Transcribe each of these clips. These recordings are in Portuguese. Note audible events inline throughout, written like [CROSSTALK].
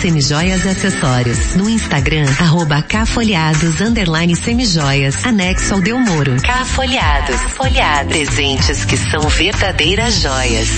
Semijoias e Acessórios. No Instagram, arroba Cafolhados, underline Semijoias, anexo ao Delmoro. Cafolhados. Folhados. Presentes que são verdadeiras joias.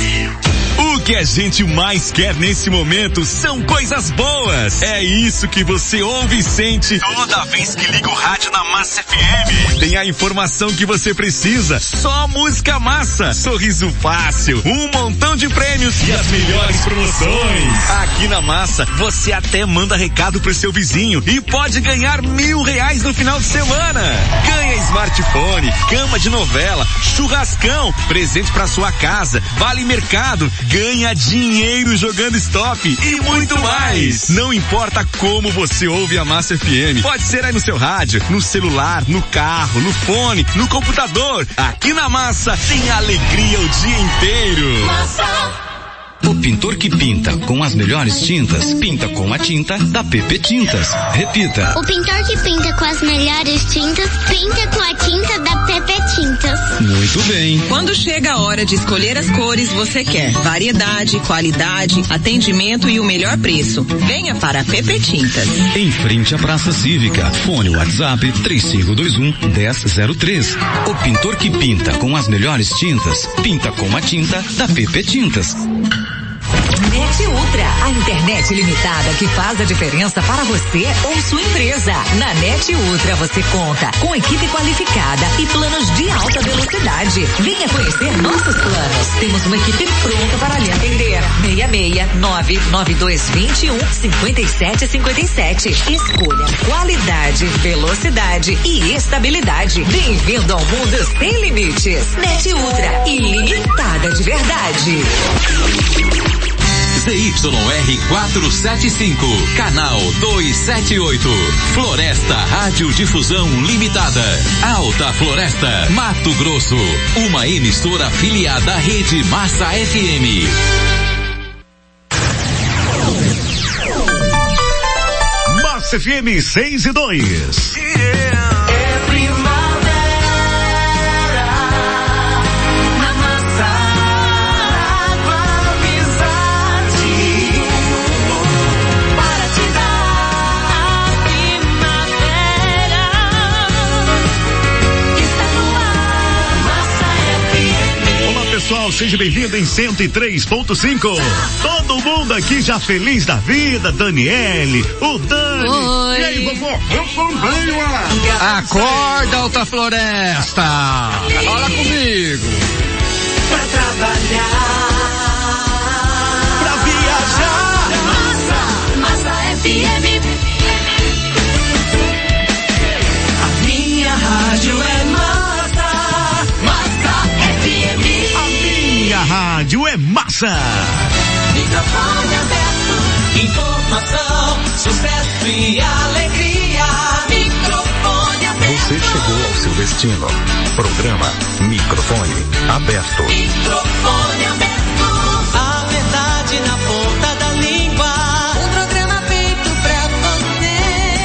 O que a gente mais quer nesse momento são coisas boas. É isso que você ouve e sente toda vez que liga o rádio na Massa FM. Tem a informação que você precisa. Só música massa, sorriso fácil, um montão de prêmios e as melhores promoções. Aqui na Massa, você até manda recado pro seu vizinho e pode ganhar mil reais no final de semana. Ganha smartphone, cama de novela, churrascão, presente para sua casa, vale mercado, ganha dinheiro jogando stop e muito mais. Não importa como você ouve a Massa FM. Pode ser aí no seu rádio, no celular, no carro, no fone, no computador. Aqui na Massa tem alegria o dia inteiro. Massa. O pintor que pinta com as melhores tintas, pinta com a tinta da PP Tintas. Repita. O pintor que pinta com as melhores tintas, pinta com a tinta da PP Tintas. Muito bem. Quando chega a hora de escolher as cores, você quer variedade, qualidade, atendimento e o melhor preço. Venha para a PP Tintas. Em frente à Praça Cívica. Fone WhatsApp 3521 1003. O pintor que pinta com as melhores tintas, pinta com a tinta da PP Tintas. Net Ultra, a internet limitada que faz a diferença para você ou sua empresa. Na Net Ultra você conta com equipe qualificada e planos de alta velocidade. Venha conhecer nossos planos. Temos uma equipe pronta para lhe atender. 66992215757. Escolha qualidade, velocidade e estabilidade. Bem-vindo ao mundo sem limites. Net Ultra, ilimitada de verdade. ZYR 475, canal 278. Floresta Rádio Difusão Limitada. Alta Floresta, Mato Grosso. Uma emissora afiliada à Rede Massa FM. Massa FM 6 e 2. Yeah. Pessoal, seja bem-vindo em 103.5. Todo mundo aqui já feliz da vida, Daniele, o Dani. Oi. E aí, vovó? Eu também, Acorda, Alta Floresta. Fala comigo. Pra trabalhar. Pra viajar. Massa, Massa FM. Rádio é massa. Microfone aberto, informação, sucesso e alegria. Microfone aberto. Você chegou ao seu destino. Programa Microfone aberto. Microfone aberto. A verdade na ponta da língua. Um programa feito pra você.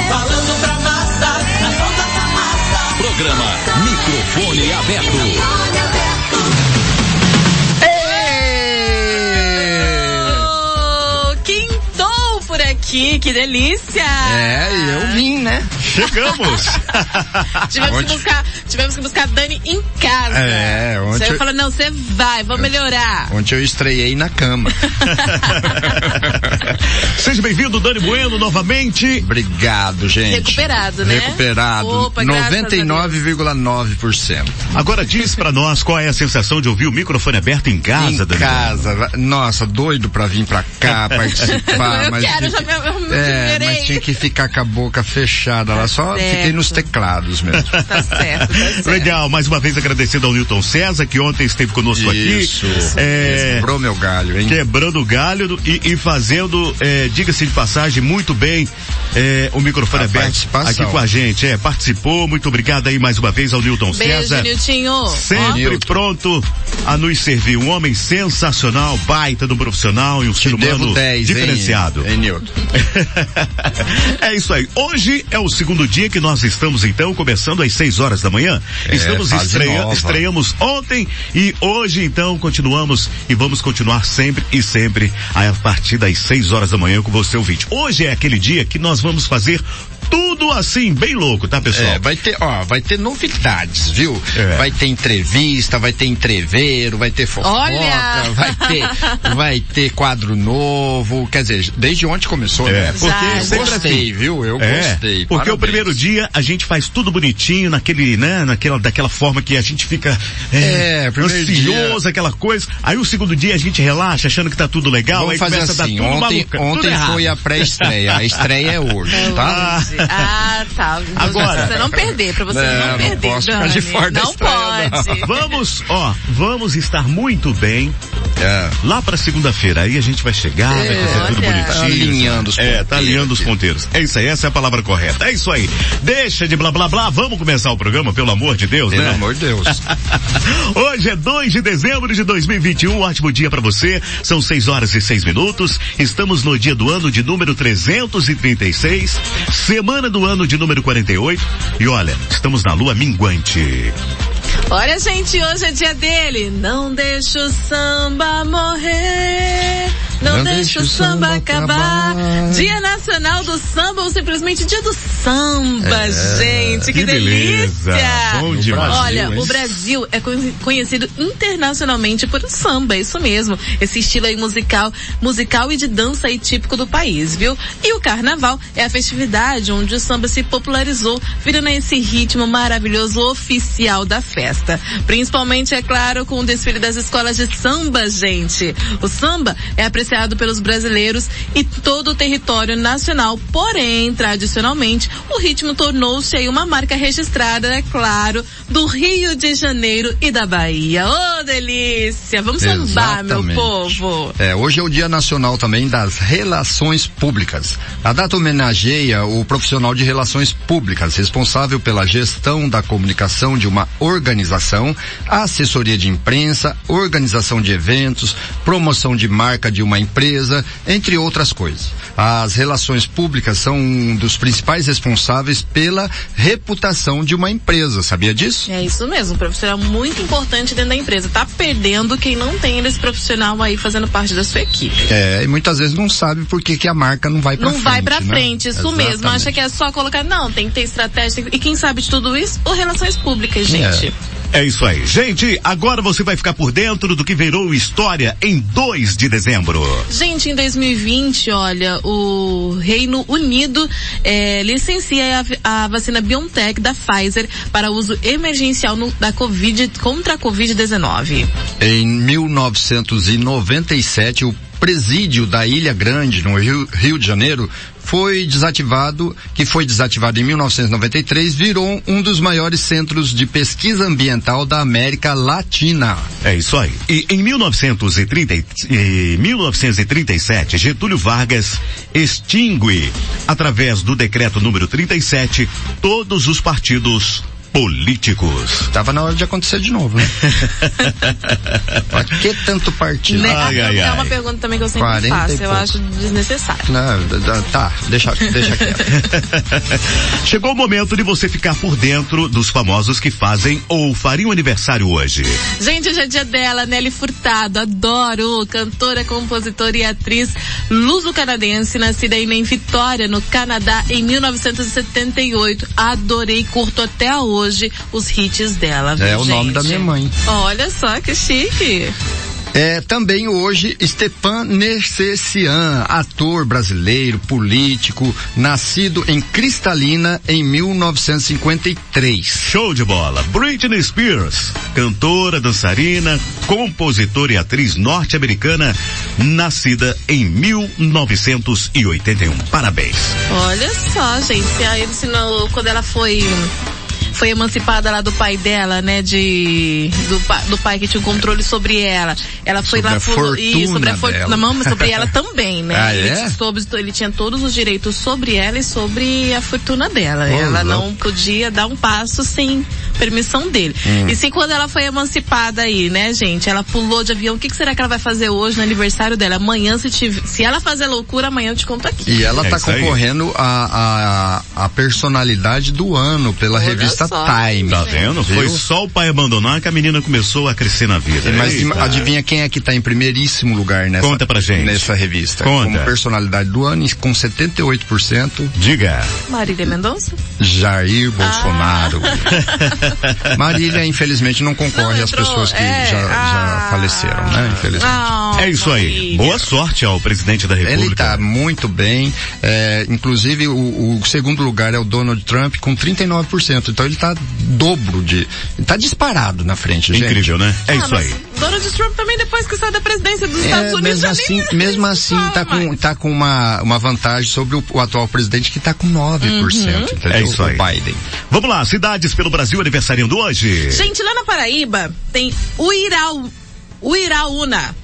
Falando pra massa, nas ondas da massa. Programa Microfone aberto. Microfone aberto. Aqui, que delícia! É, eu vim, né? Chegamos! [LAUGHS] tivemos, que buscar, tivemos que buscar a Dani em casa. É, ontem. Você eu... falou, não, você vai, vou melhorar. Ontem eu estreiei na cama. [LAUGHS] Seja bem-vindo, Dani Bueno, novamente. Obrigado, gente. Recuperado, né? Recuperado. 99,9%. Agora diz pra nós qual é a sensação de ouvir o microfone aberto em casa, em Dani. Em casa. Nossa, doido pra vir pra cá [LAUGHS] participar. eu mas quero, já me, É, mas tinha que ficar com a boca fechada lá. Tá só certo. fiquei nos teclados mesmo. [LAUGHS] Tá certo, tá certo. Legal, mais uma vez agradecendo ao Newton César, que ontem esteve conosco Isso. aqui. É, quebrou meu galho, hein? Quebrando o galho e, e fazendo, é, diga-se de passagem, muito bem é, o microfone a aberto aqui com a gente. É, participou, muito obrigado aí mais uma vez ao Newton Beijo, César. Niltinho. Sempre oh. pronto a nos servir. Um homem sensacional, baita do profissional e um Te ser humano 10, diferenciado. Hein, hein, Newton? [LAUGHS] é isso aí. Hoje é o segundo dia que nós estamos então começando às 6 horas da manhã. É, estamos estreia, estreamos ontem e hoje então continuamos e vamos continuar sempre e sempre a partir das 6 horas da manhã com você ouvinte. Hoje é aquele dia que nós vamos fazer tudo assim, bem louco, tá, pessoal? É, vai ter, ó, vai ter novidades, viu? É. Vai ter entrevista, vai ter entreveiro, vai ter fofoca, Olha! [LAUGHS] vai ter, vai ter quadro novo, quer dizer, desde ontem começou, é, né? Porque eu gostei, assim. viu? Eu é, gostei. Porque Parabéns. o primeiro dia a gente faz tudo bonitinho, naquele, né, naquela, daquela forma que a gente fica, é, é ansioso, dia... aquela coisa. Aí o segundo dia a gente relaxa, achando que tá tudo legal, Vamos aí fazer começa assim, a dar tudo ontem, maluca, ontem tudo foi a pré-estreia, a estreia é hoje, [LAUGHS] é tá? [LAUGHS] Ah, tá. Agora. Pra você não perder, pra você não, não perder. Não posso ficar de fora Não pode. Não. [LAUGHS] Vamos, ó, vamos estar muito bem. É. Lá pra segunda-feira, aí a gente vai chegar, é, vai fazer tudo bonitinho. Tá alinhando os ponteiros. É, tá alinhando os ponteiros. É isso aí, essa é a palavra correta. É isso aí. Deixa de blá blá blá, vamos começar o programa, pelo amor de Deus, pelo né? Pelo amor de Deus. [LAUGHS] Hoje é 2 de dezembro de 2021, um ótimo dia para você. São 6 horas e 6 minutos. Estamos no dia do ano de número 336, semana do ano de número 48. E olha, estamos na lua minguante. Olha, gente, hoje é dia dele. Não deixa o samba morrer. Não, não deixa o samba acabar. acabar. Dia Nacional do Samba ou simplesmente Dia do Samba, é, gente. Que, que delícia. Bom demais. Olha, o Brasil é conhecido internacionalmente por samba, isso mesmo. Esse estilo aí musical, musical e de dança aí típico do país, viu? E o carnaval é a festividade onde o samba se popularizou, virando esse ritmo maravilhoso oficial da festa. Principalmente, é claro, com o desfile das escolas de samba, gente. O samba é apreciado pelos brasileiros e todo o território nacional, porém, tradicionalmente, o ritmo tornou-se aí uma marca registrada, é claro, do Rio de Janeiro e da Bahia. Ô, oh, delícia! Vamos sambar, meu povo! É, hoje é o Dia Nacional também das Relações Públicas. A data homenageia o profissional de relações públicas, responsável pela gestão da comunicação de uma organização, assessoria de imprensa, organização de eventos, promoção de marca de uma empresa, entre outras coisas. As relações públicas são um dos principais responsáveis pela reputação de uma empresa, sabia disso? É isso mesmo, profissional muito importante dentro da empresa. Tá perdendo quem não tem esse profissional aí fazendo parte da sua equipe. É, e muitas vezes não sabe por que, que a marca não vai pra não frente. Não vai pra né? frente, isso Exatamente. mesmo. Acha que é só colocar, não, tem que ter estratégia. E quem sabe de tudo isso? O Relações Públicas, gente. É. É isso aí. Gente, agora você vai ficar por dentro do que virou história em 2 de dezembro. Gente, em 2020, olha, o Reino Unido é, licencia a, a, vacina BioNTech da Pfizer para uso emergencial no, da COVID, contra a Covid-19. Em 1997, o presídio da Ilha Grande, no Rio, Rio de Janeiro, foi desativado, que foi desativado em 1993, virou um dos maiores centros de pesquisa ambiental da América Latina. É isso aí. E em 1930, em 1937, Getúlio Vargas extingue, através do decreto número 37, todos os partidos políticos. Tava na hora de acontecer de novo, né? [LAUGHS] Por que tanto partido? Né? Ai, ai, é uma pergunta também que eu sempre faço, eu acho desnecessário. Não, tá, deixa, deixa quieto. [LAUGHS] Chegou o momento de você ficar por dentro dos famosos que fazem ou fariam aniversário hoje. Gente, hoje é dia dela, Nelly Furtado, adoro, cantora, compositora e atriz luso-canadense, nascida em Vitória, no Canadá, em 1978. Adorei, curto até hoje hoje os hits dela. Viu, é o gente? nome da minha mãe. Olha só que chique. É, também hoje, Stepan Nercessian, ator brasileiro, político, nascido em Cristalina em 1953. Show de bola. Britney Spears, cantora, dançarina, compositora e atriz norte-americana, nascida em 1981. Parabéns. Olha só, gente, a ensinou quando ela foi foi emancipada lá do pai dela, né? De do, do pai que tinha o controle sobre ela. Ela foi sobre lá por isso, sobre a fortuna, não, mas sobre ela [LAUGHS] também, né? Ah, ele, é? soube, ele tinha todos os direitos sobre ela e sobre a fortuna dela. Oh, ela não podia dar um passo sem permissão dele. Hum. E sim, quando ela foi emancipada aí, né, gente? Ela pulou de avião. O que, que será que ela vai fazer hoje no aniversário dela? Amanhã, se, tiver, se ela fazer loucura, amanhã eu te conto aqui. E ela É tá concorrendo a, a, a personalidade do ano pela Olha revista só, Time. Tá vendo? Foi Viu? só o pai abandonar que a menina começou a crescer na vida. Mas Eita. adivinha quem é que tá em primeiríssimo lugar nessa, Conta pra gente. nessa revista? Conta. Como personalidade do ano, com 78%, Diga. Marília Mendonça? Jair Bolsonaro. Ah. [LAUGHS] Marília, infelizmente, não concorre Não às pessoas que é, já, já ah. faleceram, né? Infelizmente. Ah, É isso aí. Marília. Boa sorte ao presidente da República. Ele tá muito bem, é, inclusive o, o segundo lugar é o Donald Trump com 39%, então ele tá dobro de, tá disparado na frente, gente. Incrível, né? É Ah, isso aí. Donald Trump também, depois que sai da presidência dos Estados É, Unidos, mesmo assim, nem mesmo assim tá com, tá com uma, uma vantagem sobre o, o atual presidente que tá com 9%, entendeu? É isso aí. O Biden. Vamos lá, cidades pelo Brasil aniversariando hoje. Gente, lá na Paraíba tem o Irau, o Iraúna.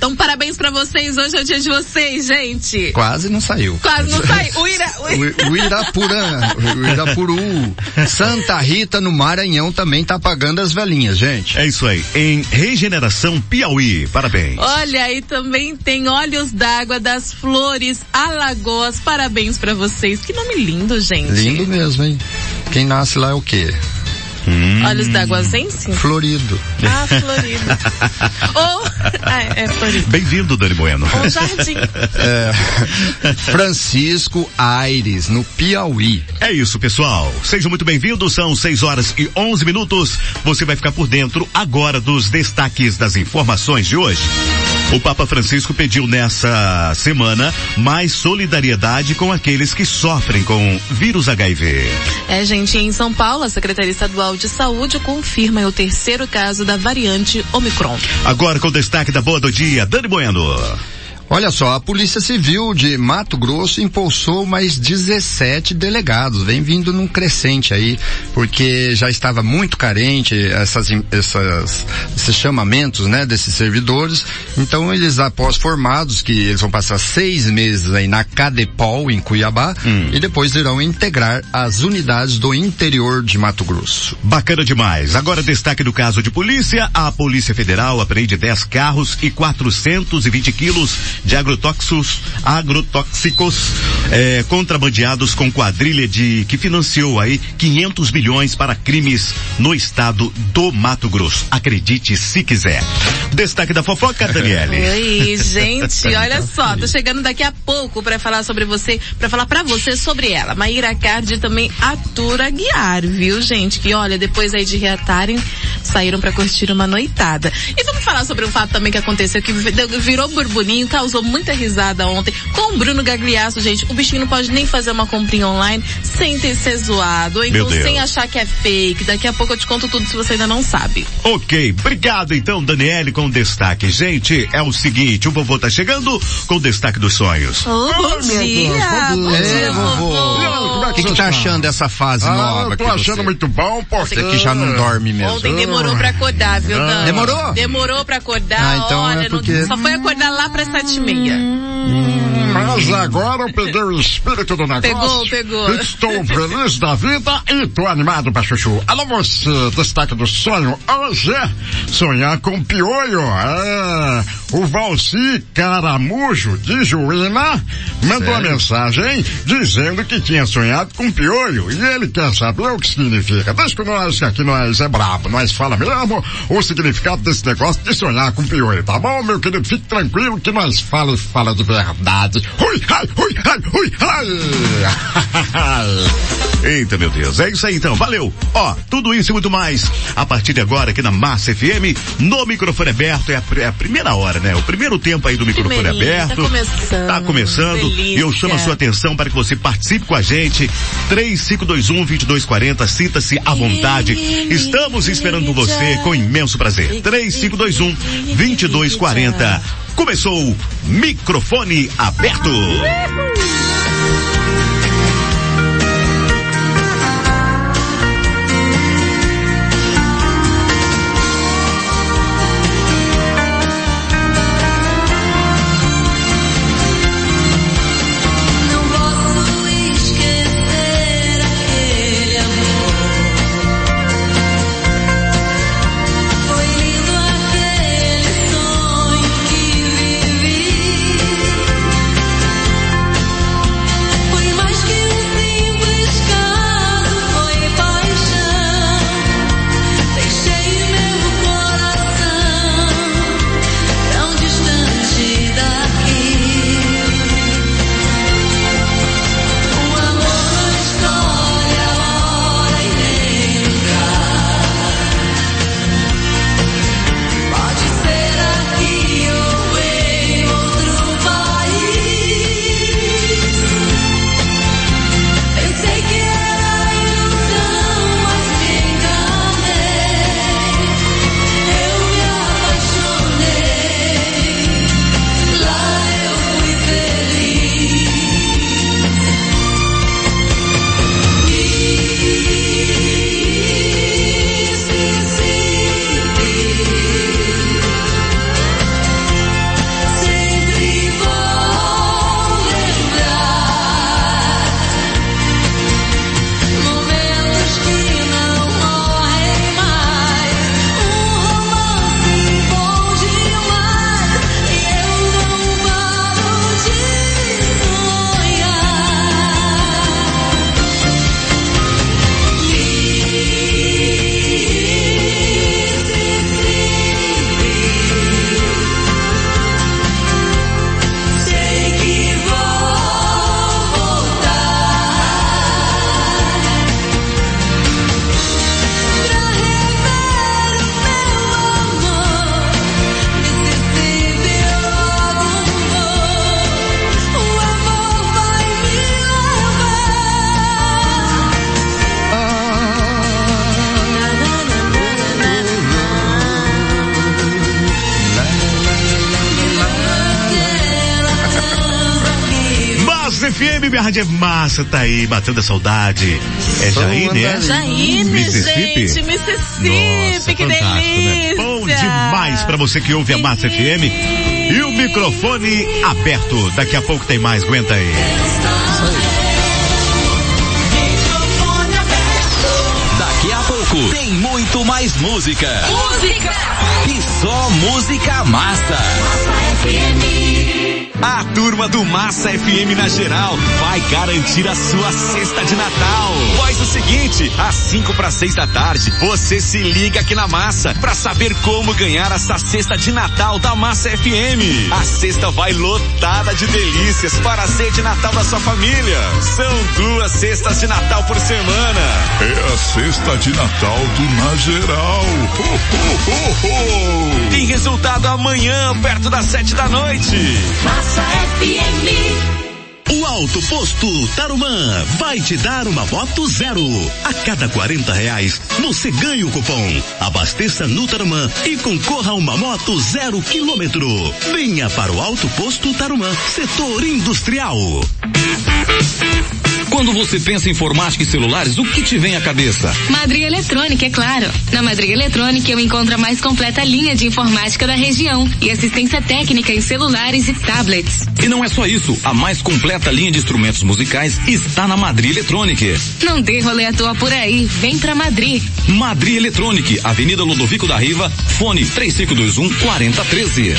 Então, parabéns pra vocês. Hoje é o dia de vocês, gente. Quase não saiu. Quase não sai. [LAUGHS] O Ira... O, o Irapurã, o Irapuru, Santa Rita no Maranhão também tá apagando as velhinhas, gente. É isso aí. Em Regeneração Piauí. Parabéns. Olha, aí também tem Olhos d'Água das Flores Alagoas. Parabéns pra vocês. Que nome lindo, gente. Lindo mesmo, hein? Quem nasce lá é o quê? Olhos d'Água Zense? Florido. Ah, Florida. [LAUGHS] Ou, ah, é, é Florida. Bem-vindo, Dani Bueno. Ou Jardim. [LAUGHS] É, Francisco Aires, no Piauí. É isso, pessoal. Sejam muito bem-vindos. São 6 horas e 11 minutos. Você vai ficar por dentro agora dos destaques das informações de hoje. O Papa Francisco pediu nessa semana mais solidariedade com aqueles que sofrem com vírus HIV. É, gente, em São Paulo, a Secretaria Estadual de Saúde confirma o terceiro caso da variante Omicron. Agora com o destaque da boa do dia, Dani Bueno. Olha só, a Polícia Civil de Mato Grosso impulsou mais 17 delegados. Vem vindo num crescente aí, porque já estava muito carente essas, essas, esses chamamentos, né, desses servidores. Então eles, após formados, que eles vão passar seis meses aí na Cadepol, em Cuiabá, Hum. e depois irão integrar as unidades do interior de Mato Grosso. Bacana demais. Agora destaque do caso de polícia. A Polícia Federal apreende 10 carros e 420 quilos de agrotóxicos, agrotóxicos eh, contrabandeados com quadrilha de que financiou aí 500 milhões para crimes no estado do Mato Grosso. Acredite se quiser. Destaque da fofoca, Daniele. [LAUGHS] Oi, gente, [LAUGHS] olha só, tô chegando daqui a pouco para falar sobre você, para falar para você sobre ela. Maíra Cardi também atura Guiar, viu, gente? Que olha, depois aí de reatarem, saíram para curtir uma noitada. E vamos falar sobre um fato também que aconteceu que virou burburinho, causou muita risada ontem com o Bruno Gagliasso, gente. O bichinho não pode nem fazer uma comprinha online sem ter ser zoado, ou então sem achar que é fake. Daqui a pouco eu te conto tudo se você ainda não sabe. Ok, obrigado então, Daniele, com destaque. Gente, é o seguinte, o vovô tá chegando com o destaque dos sonhos. Oh, bom dia! Bom É, dia, vovô. O que, que tá achando dessa fase Ah, nova? eu tô achando você- muito bom, porque... Você que já não dorme mesmo. Ontem demorou pra acordar, viu, Dan? Demorou? Demorou pra acordar, Ah, então olha, é porque- não, só foi acordar lá pra sete e meia. Mas agora eu peguei o espírito do negócio. Pegou, pegou. Estou feliz da vida e tô animado pra chuchu. Alô você, destaque do sonho. Hoje é sonhar com piolho. É, o Valci Caramujo de Juína mandou uma mensagem dizendo que tinha sonhado com piolho e ele quer saber o que significa. Deixa que nós, que aqui nós é brabo, nós fala mesmo o significado desse negócio de sonhar com piolho, tá bom, meu querido? Fique tranquilo que nós fala e fala de verdade. Ui, ai, ui, ai, ui, ai. [LAUGHS] Eita, meu Deus. É isso aí então. Valeu. Ó, tudo isso e muito mais. A partir de agora aqui na Massa FM, no microfone aberto. É a, é a primeira hora, né? O primeiro tempo aí do microfone Primeirinho, aberto. tá começando. Tá começando. Delícia. E eu chamo a sua atenção para que você participe com a gente. 3521-2240. Sinta-se à vontade. Estamos esperando você com imenso prazer. 3521-2240. Começou o microfone aberto. Massa, tá aí, batendo a saudade. É Jaine, é? Jaine, Mississippi? gente, Mississippi, Nossa, que né? delícia. Né? Bom demais pra você que ouve a Massa FM. E o microfone aberto. Daqui a pouco tem mais, aguenta aí. Daqui a pouco tem muito mais música. Música! E só música massa. Massa FM. A turma do Massa FM na geral vai garantir a sua cesta de Natal. Faz o seguinte, às 5 para 6 da tarde, você se liga aqui na Massa para saber como ganhar essa cesta de Natal da Massa FM. A cesta vai lotada de delícias para ser de Natal da sua família. São duas cestas de Natal por semana. É a cesta de Natal do Na Geral. Tem resultado amanhã, perto das 7 da noite. Massa FM. O Alto Posto Tarumã vai te dar uma moto zero. A cada 40 reais, você ganha o cupom. Abasteça no Tarumã e concorra a uma moto zero quilômetro. Venha para o Alto Posto Tarumã, setor industrial. Quando você pensa em informática e celulares, o que te vem à cabeça? Madrid Eletrônica, é claro. Na Madrid Eletrônica eu encontro a mais completa linha de informática da região e assistência técnica em celulares e tablets. E não é só isso, a mais completa linha de instrumentos musicais está na Madrid Eletrônica. Não dê rolê à toa por aí, vem pra Madrid. Madrid Eletrônica, Avenida Ludovico da Riva, fone 3521 4013.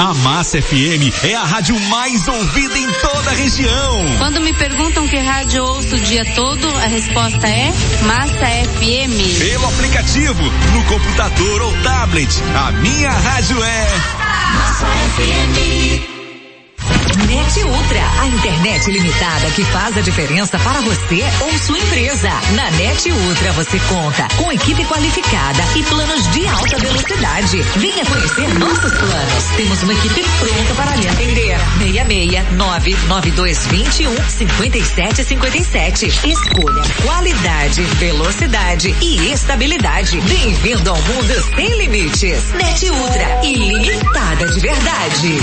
A Massa FM é a rádio mais ouvida em toda a região. Quando me perguntam que rádio ouço o dia todo, a resposta é Massa FM. Pelo aplicativo, no computador ou tablet, a minha rádio é Massa FM. Net Ultra, a internet limitada que faz a diferença para você ou sua empresa. Na Net Ultra você conta com equipe qualificada e planos de alta velocidade. Venha conhecer nossos planos. Temos uma equipe pronta para lhe atender. 66992215757. Escolha qualidade, velocidade e estabilidade. Bem-vindo ao mundo sem limites. Net Ultra, ilimitada de verdade.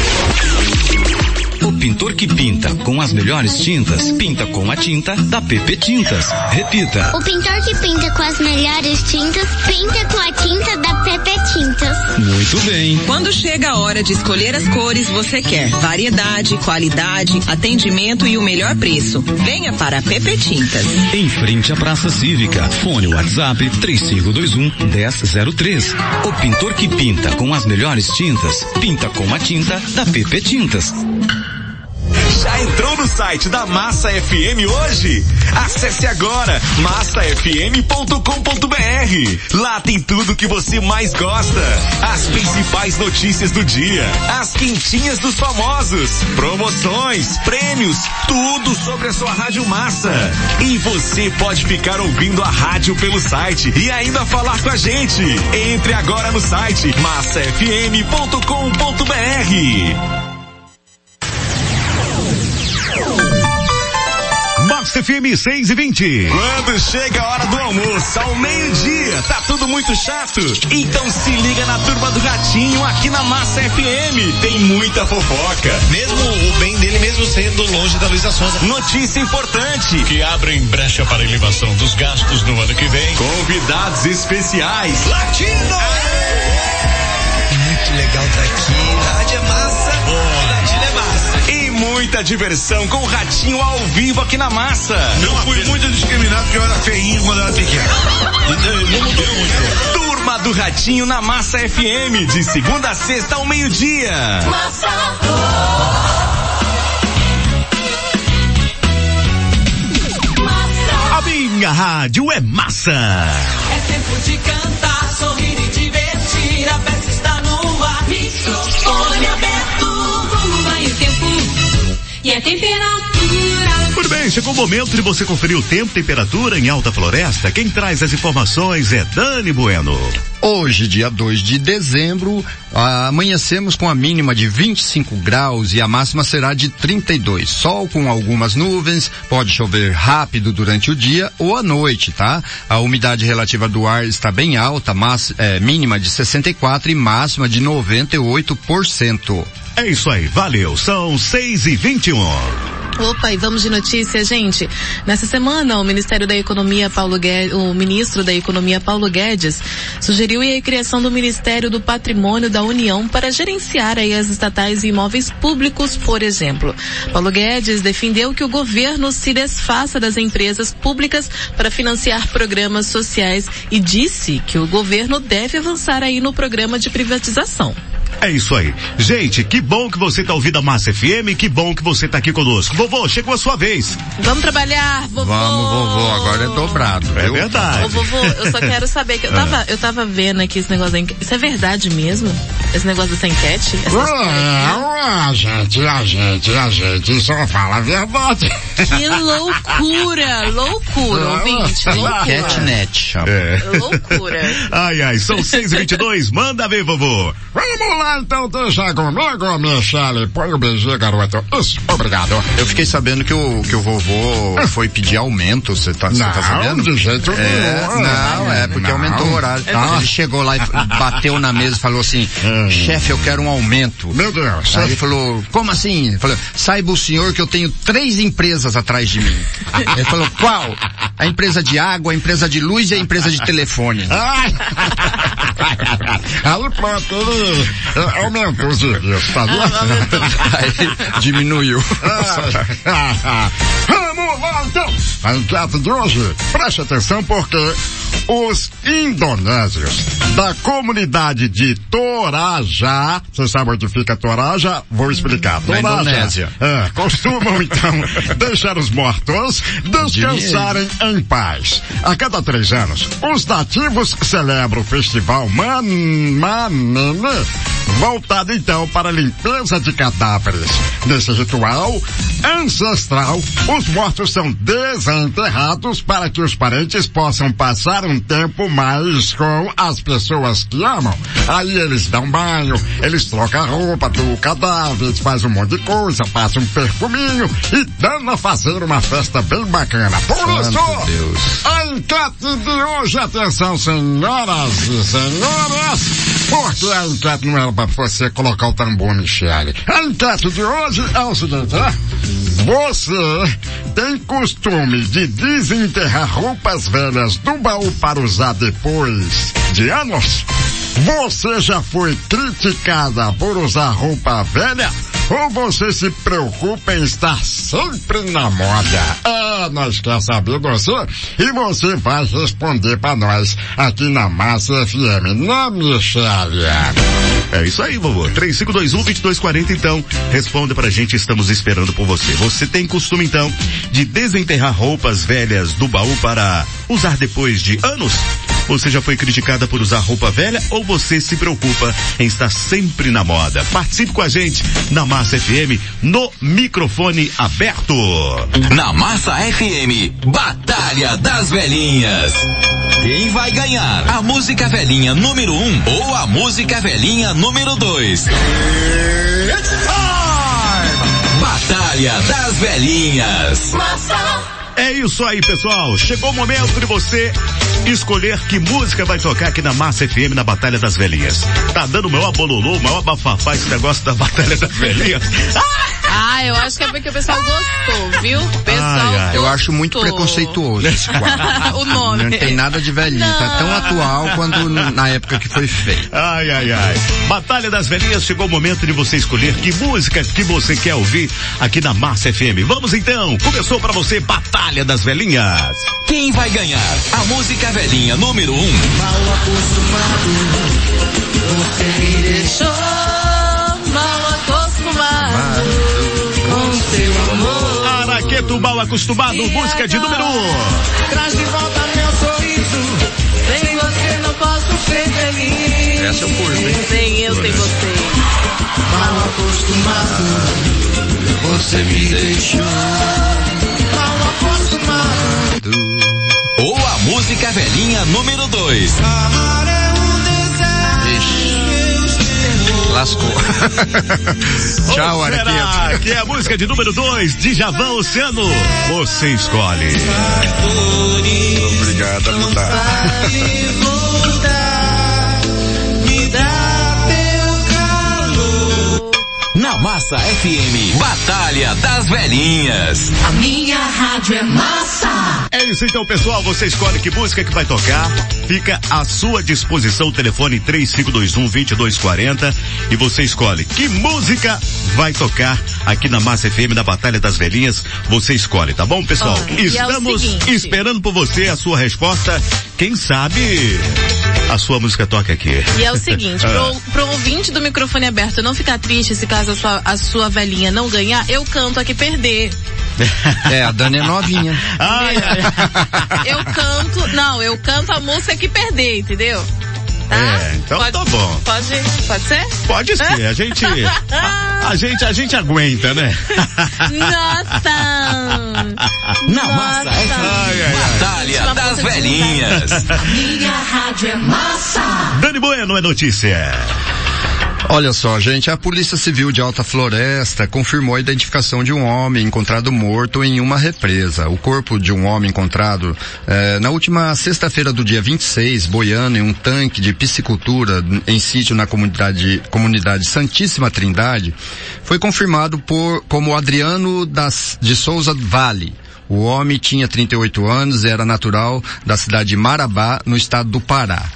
O pintor que pinta com as melhores tintas, pinta com a tinta da PP Tintas. Repita. O pintor que pinta com as melhores tintas, pinta com a tinta da PP Tintas. Muito bem. Quando chega a hora de escolher as cores, você quer variedade, qualidade, atendimento e o melhor preço. Venha para a PP Tintas. Em frente à Praça Cívica. Fone WhatsApp 3521 1003. O pintor que pinta com as melhores tintas, pinta com a tinta da PP Tintas. Já entrou no site da Massa FM hoje? Acesse agora massafm.com.br. Lá tem tudo que você mais gosta. As principais notícias do dia, as quentinhas dos famosos, promoções, prêmios, tudo sobre a sua Rádio Massa. E você pode ficar ouvindo a rádio pelo site e ainda falar com a gente. Entre agora no site massafm.com.br. FM 6 e 20. Quando chega a hora do almoço, ao meio-dia, tá tudo muito chato? Então se liga na turma do Gatinho aqui na Massa FM. Tem muita fofoca. Mesmo o bem dele, mesmo sendo longe da Luísa Sonza. Notícia importante. Que abrem brecha para elevação dos gastos no ano que vem. Convidados especiais. Latino! Aê! Muito legal tá aqui. Rádio é massa. Boa. Latino é massa. Muita diversão com o Ratinho ao vivo aqui na massa. Não fui muito discriminado porque eu era feinho quando era pequeno. Não mudou muito. Turma do Ratinho na Massa FM, de segunda a sexta ao meio-dia. Massa. A minha rádio é massa. É tempo de cantar, sorrir e divertir. A festa está no ar. Microfone aberto. Como vai o tempo? E a temperatura? Muito bem, chegou o momento de você conferir o tempo e temperatura em Alta Floresta. Quem traz as informações é Dani Bueno. Hoje, dia 2 de dezembro, amanhecemos com a mínima de 25 graus e a máxima será de 32. Sol com algumas nuvens, pode chover rápido durante o dia ou à noite, tá? A umidade relativa do ar está bem alta, mas, é, mínima de 64 e máxima de 98%. É isso aí, valeu. São seis e vinte e um. Opa, e vamos de notícia, gente. Nessa semana, o Ministério da Economia, Paulo Guedes, o ministro da Economia, Paulo Guedes, sugeriu a criação do Ministério do Patrimônio da União para gerenciar aí as estatais e imóveis públicos, por exemplo. Paulo Guedes defendeu que o governo se desfaça das empresas públicas para financiar programas sociais e disse que o governo deve avançar aí no programa de privatização. É isso aí. Gente, que bom que você tá ouvindo a Massa FM, que bom que você tá aqui conosco. Vovô, chegou a sua vez. Vamos trabalhar, vovô. Vamos, vovô, agora é dobrado. É verdade. Ô, vovô, eu só quero saber que eu [LAUGHS] tava, eu tava vendo aqui esse negócio da enquete. Isso é verdade mesmo? Esse negócio dessa enquete? Ué, a gente, a gente, a gente só fala a verdade. Que loucura, loucura, ouvinte, loucura. Catnet chama. É. Loucura. Ai, ai, são seis e vinte e dois, manda ver, vovô. Vamos lá então, deixa comigo, Michele. Põe o beijinho, garoto. Isso, obrigado. Eu fiquei sabendo que o, que o vovô foi pedir aumento, você tá, tá Não, sabendo? de jeito é, nenhum. Não, é porque Não. aumentou o horário. Ah. Ele chegou lá e bateu na mesa e falou assim, chefe, eu quero um aumento. Meu Deus. Aí ele falou, como assim? Ele falou, saiba o senhor que eu tenho três empresas atrás de mim. Ele falou, qual? A empresa de água, a empresa de luz e a empresa de telefone. Aí pronto, ele aumentou os serviços, tá vendo? [LAUGHS] Aí diminuiu. [LAUGHS] [LAUGHS] Então! Enquete de hoje, preste atenção porque os indonésios da comunidade de Toraja, você sabe onde fica Toraja? Vou explicar. Indonésia. é, costumam então [LAUGHS] deixar os mortos descansarem em paz. A cada três anos, os nativos celebram o festival Man Manene, voltado então para a limpeza de cadáveres. Nesse ritual ancestral, os mortos são desenterrados para que os parentes possam passar um tempo mais com as pessoas que amam. Aí eles dão banho, eles trocam a roupa do cadáver, fazem um monte de coisa, passam um perfuminho e dão a fazer uma festa bem bacana. Por isso, Santo Deus. a enquete de hoje, atenção senhoras e senhores, porque a enquete não era para você colocar o tambor, Michele. A enquete de hoje é o seguinte, né? Você tem costume de desenterrar roupas velhas do baú para usar depois de anos? Você já foi criticada por usar roupa velha? Ou você se preocupa em estar sempre na moda? É, nós quer saber você e você vai responder para nós aqui na Massa FM, né, Michele? É isso aí, vovô. 3521-2240, então, responda pra gente, estamos esperando por você. Você tem costume, então, de desenterrar roupas velhas do baú para usar depois de anos? Você já foi criticada por usar roupa velha ou você se preocupa em estar sempre na moda? Participe com a gente na Massa FM no microfone aberto. Na Massa FM, Batalha das Velhinhas. Quem vai ganhar? A música velhinha número 1 um, ou a música velhinha número 2? Batalha das Velhinhas. É isso aí, pessoal. Chegou o momento de você escolher que música vai tocar aqui na Massa FM na Batalha das Velhinhas. Tá dando o maior bololô, o maior bafafá esse negócio da Batalha das Velhinhas. Ah, [LAUGHS] eu acho que é porque o pessoal gostou, viu? O pessoal Ai, ai. Eu acho muito preconceituoso esse [LAUGHS] quadro. o nome. Não tem nada de velhinho, tá tão atual quanto na época que foi feito. Ai, ai, ai. Batalha das Velhinhas, chegou o momento de você escolher que música que você quer ouvir aqui na Massa FM. Vamos então, começou pra você Batalha das Velhinhas. Quem vai ganhar? A música velhinha número 1. Um. Mal acostumado, você me deixou mal acostumado seu amor. Araqueto mal acostumado, música de número 1. Um. Traz de volta meu sorriso, sem você não posso ser feliz. Essa eu curto, hein? Sem eu, sem você. Mal acostumado, você me deixou mal acostumado. Ou a música velhinha número 2. Lascou. [LAUGHS] Tchau, Araqueto. que é a música de número 2, de Javan Oceano? Você escolhe. Obrigado, Abudá. Vai voltar, me dá teu calor. Na Massa FM, Batalha das Velhinhas. A minha rádio é massa. É isso então, pessoal. Você escolhe que música que vai tocar. Fica à sua disposição o telefone 3521-2240 e você escolhe que música vai tocar aqui na Massa FM da Batalha das Velhinhas. Você escolhe, tá bom, pessoal? Olha, é Estamos seguinte. esperando por você a sua resposta. Quem sabe a sua música toca aqui. E é o seguinte, [LAUGHS] Ah. pro, pro ouvinte do microfone aberto não ficar triste se caso a sua, a sua velhinha não ganhar, eu canto aqui perder. [LAUGHS] É, a Dani é novinha. Eu canto, não, eu canto a música que perder, entendeu? Tá? É, então pode, tá bom. Pode, pode ser? Pode ser, a gente, a, [LAUGHS] a gente, a gente aguenta, né? Nossa! Na Massa FM, Ai, ai, ai. Batalha das Velhinhas. Minha rádio é massa. Dani Bueno é notícia. Olha só, gente, a Polícia Civil de Alta Floresta confirmou a identificação de um homem encontrado morto em uma represa. O corpo de um homem encontrado eh, na última sexta-feira do dia 26, boiando em um tanque de piscicultura em sítio na comunidade, comunidade Santíssima Trindade, foi confirmado por como Adriano das, de Souza Vale. O homem tinha 38 anos e era natural da cidade de Marabá, no estado do Pará.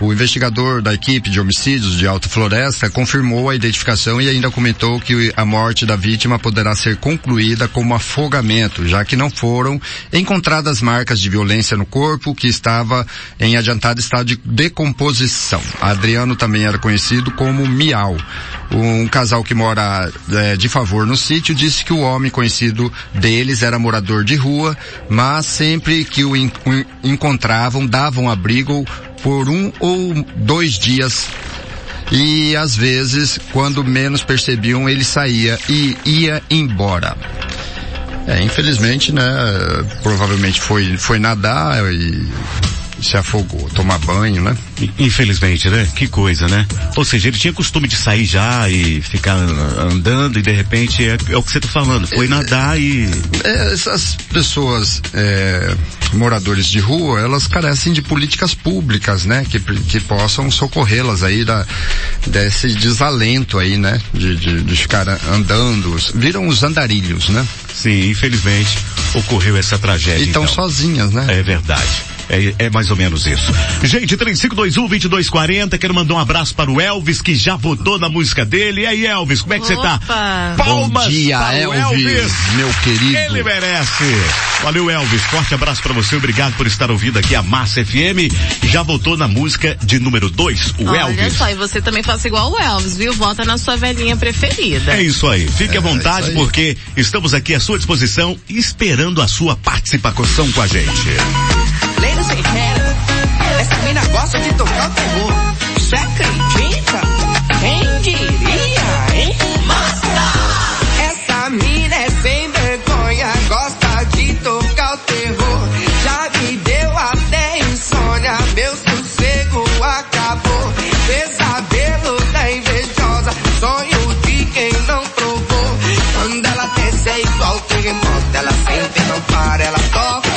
O investigador da equipe de homicídios de Alta Floresta confirmou a identificação e ainda comentou que a morte da vítima poderá ser concluída como afogamento, já que não foram encontradas marcas de violência no corpo que estava em adiantado estado de decomposição. Adriano também era conhecido como Miau. Um casal que mora eh, de favor no sítio disse que o homem conhecido deles era morador de rua, mas sempre que o encontravam davam abrigo por um ou dois dias e às vezes, quando menos percebiam, ele saía e ia embora. É, infelizmente, né, provavelmente foi, foi nadar e se afogou, tomar banho, né? Infelizmente, né? Que coisa, né? Ou seja, ele tinha costume de sair já e ficar andando e de repente é, é o que você tá falando, foi nadar e... É, essas pessoas, é, moradores de rua, elas carecem de políticas públicas, né? Que, que possam socorrê-las aí da, desse desalento aí, né? De, de, de ficar andando, viram os andarilhos, né? Sim, infelizmente ocorreu essa tragédia. E estão então. sozinhas, né? É verdade. É, é mais ou menos isso. Gente, 3521-2240, quero mandar um abraço para o Elvis, que já votou na música dele. E aí, Elvis, como é que você tá? Opa! Palmas Bom dia, para o Elvis, meu querido. Ele merece. Valeu, Elvis. Forte abraço para você. Obrigado por estar ouvindo aqui a Massa FM. Já votou na música de número 2, o Olha Elvis. só, e você também faça igual o Elvis, viu? Vota na sua velhinha preferida. É isso aí. Fique à É, vontade aí. porque estamos aqui à sua disposição esperando a sua participação com a gente. Ladies and gentlemen, essa mina gosta de tocar o terror. Você acredita? Quem diria, hein? Massa! Essa mina é sem vergonha, gosta de tocar o terror. Já me deu até insônia, meu sossego acabou. Pesadelo da invejosa, sonho de quem não provou. Quando ela desce é igual terremoto, ela sente não para, ela toca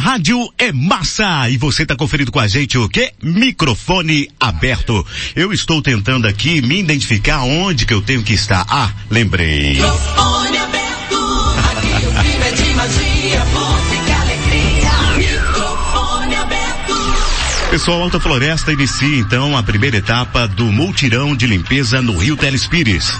rádio é massa. E você tá conferindo com a gente o quê? Microfone aberto. Eu estou tentando aqui me identificar onde que eu tenho que estar. Ah, lembrei. Microfone Pessoal, Alta Floresta inicia então a primeira etapa do multirão de limpeza no Rio Telespires.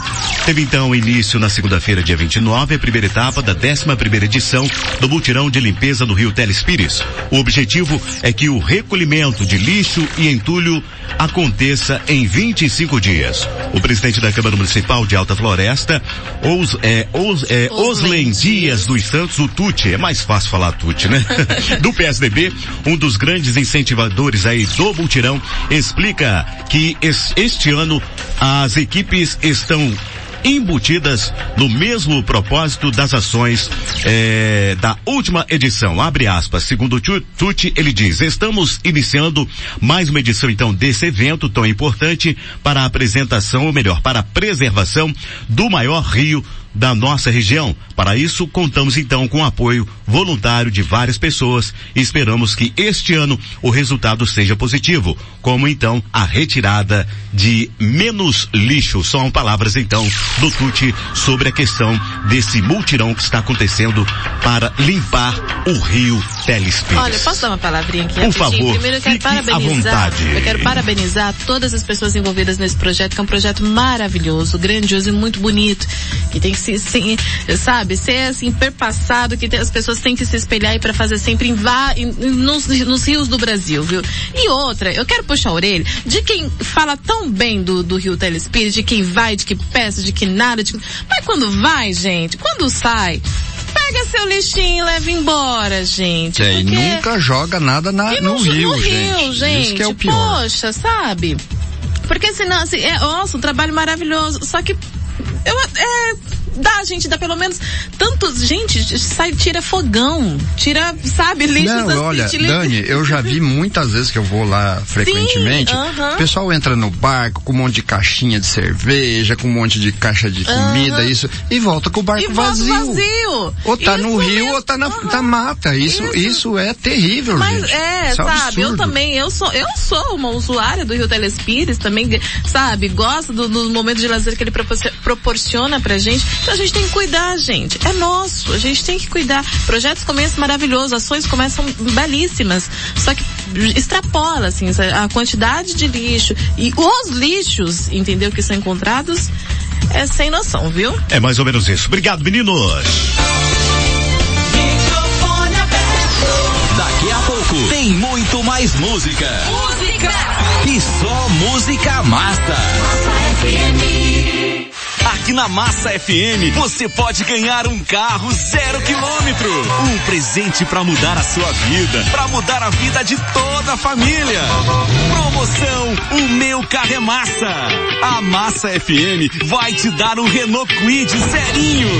Teve então início na segunda-feira, dia 29, a primeira etapa da 11 primeira edição do multirão de limpeza no Rio Telespires. O objetivo é que o recolhimento de lixo e entulho aconteça em 25 dias. O presidente da Câmara Municipal de Alta Floresta, Os, é, Os, é, Oslen Dias dos Santos, o Tuti, é mais fácil falar Tuti, né? [LAUGHS] do PSDB, um dos grandes incentivadores aí do multirão, explica que es- este ano as equipes estão embutidas no mesmo propósito das ações eh, da última edição. Abre aspas. Segundo Tuti, ele diz: estamos iniciando mais uma edição então desse evento tão importante para a apresentação, ou melhor, para a preservação do maior rio da nossa região. Para isso, contamos então com o apoio voluntário de várias pessoas e esperamos que este ano o resultado seja positivo, como então a retirada de menos lixo. São palavras então do Tuti sobre a questão desse multirão que está acontecendo para limpar o rio Telespires. Olha, posso dar uma palavrinha aqui? Por favor, Primeiro eu quero parabenizar. vontade. Eu quero parabenizar todas as pessoas envolvidas nesse projeto, que é um projeto maravilhoso, grandioso e muito bonito, que tem que se, sim, sabe, ser assim, perpassado, que as pessoas têm que se espelhar aí para fazer sempre em, vá- em- nos, nos rios do Brasil, viu? E outra, eu quero puxar a orelha de quem fala tão bem do, do Rio Telespires, de quem vai, de que peça, de que nada, de... mas quando vai, gente, quando sai, pega seu lixinho e leva embora, gente. É, e porque- nunca joga nada na, e no, no, rio, no gente. Rio, gente. Isso que é o pior. Poxa, sabe? Porque senão, assim, é, nossa, um trabalho maravilhoso. Só que eu, é, dá, gente, dá pelo menos tantos, gente, sai, tira fogão, tira, sabe, lixos Não, assim, olha, Dani, eu já vi muitas vezes que eu vou lá [LAUGHS] frequentemente. aham. O pessoal entra no barco com um monte de caixinha de cerveja, com um monte de caixa de comida, Aham. isso, e volta com o barco vazio. vazio. Ou tá no Isso rio mesmo, ou tá na, na mata. Isso, isso. é terrível, Mas gente. é, Isso um sabe, eu também, eu sou, eu sou uma usuária do Rio Telespires, também, sabe, gosto do, do momento de lazer que ele propor- proporciona pra gente. A gente tem que cuidar, gente. É nosso, a gente tem que cuidar. Projetos começam maravilhosos, ações começam belíssimas. Só que extrapola, assim, a quantidade de lixo e os lixos, entendeu, que são encontrados, é sem noção, viu? É mais ou menos isso. Obrigado, meninos. Microfone aberto. Daqui a pouco tem muito mais música. Música. E só música massa. Aqui na Massa FM você pode ganhar um carro zero quilômetro. Um presente para mudar a sua vida, para mudar a vida de toda a família. Promoção O Meu Carro é Massa. A Massa FM vai te dar um Renault Kwid zerinho.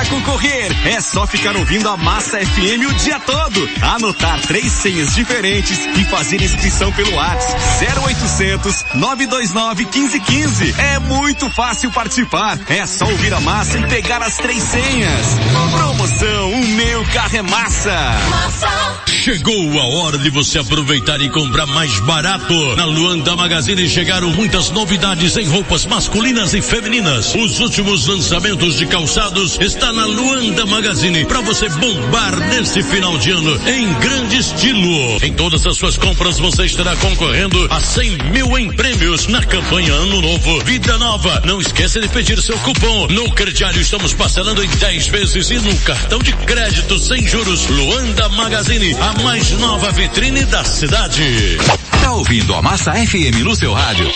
Para concorrer, é só ficar ouvindo a Massa FM o dia todo, anotar três senhas diferentes e fazer inscrição pelo WhatsApp 0800 929 1515. É muito fácil participar, é só ouvir a massa e pegar as três senhas. Promoção O Meu Carro é Massa. Chegou a hora de você aproveitar e comprar mais barato. Na Luanda Magazine chegaram muitas novidades em roupas masculinas e femininas. Os últimos lançamentos de calçados está na Luanda Magazine para você bombar nesse final de ano em grande estilo. Em todas as suas compras você estará concorrendo a 100 mil em prêmios na campanha Ano Novo Vida Nova. Não esqueça de pedir seu cupom. No crediário estamos parcelando em 10 vezes e no cartão de crédito sem juros. Luanda Magazine, a mais nova vitrine da cidade. Tá ouvindo a Massa FM no seu rádio?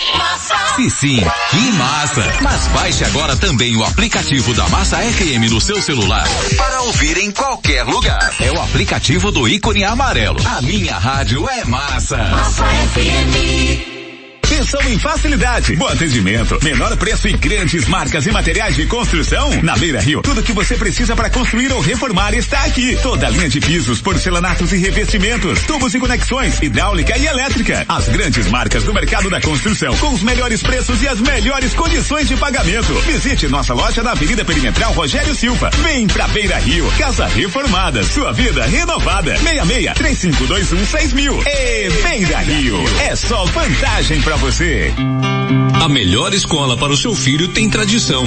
Se sim, que massa! Mas baixe agora também o aplicativo da Massa FM no seu celular para ouvir em qualquer lugar. É o aplicativo do ícone amarelo. A minha rádio é massa. Massa FM. Pensou em facilidade, bom atendimento, menor preço e grandes marcas e materiais de construção? Na Beira Rio, tudo que você precisa para construir ou reformar está aqui. Toda a linha de pisos, porcelanatos e revestimentos, tubos e conexões, hidráulica e elétrica. As grandes marcas do mercado da construção, com os melhores preços e as melhores condições de pagamento. Visite nossa loja na Avenida Perimetral Rogério Silva. Vem pra Beira Rio, Casa Reformada, sua vida renovada. 66 3521 6000. E Beira Rio, é só vantagem pra você. A melhor escola para o seu filho tem tradição.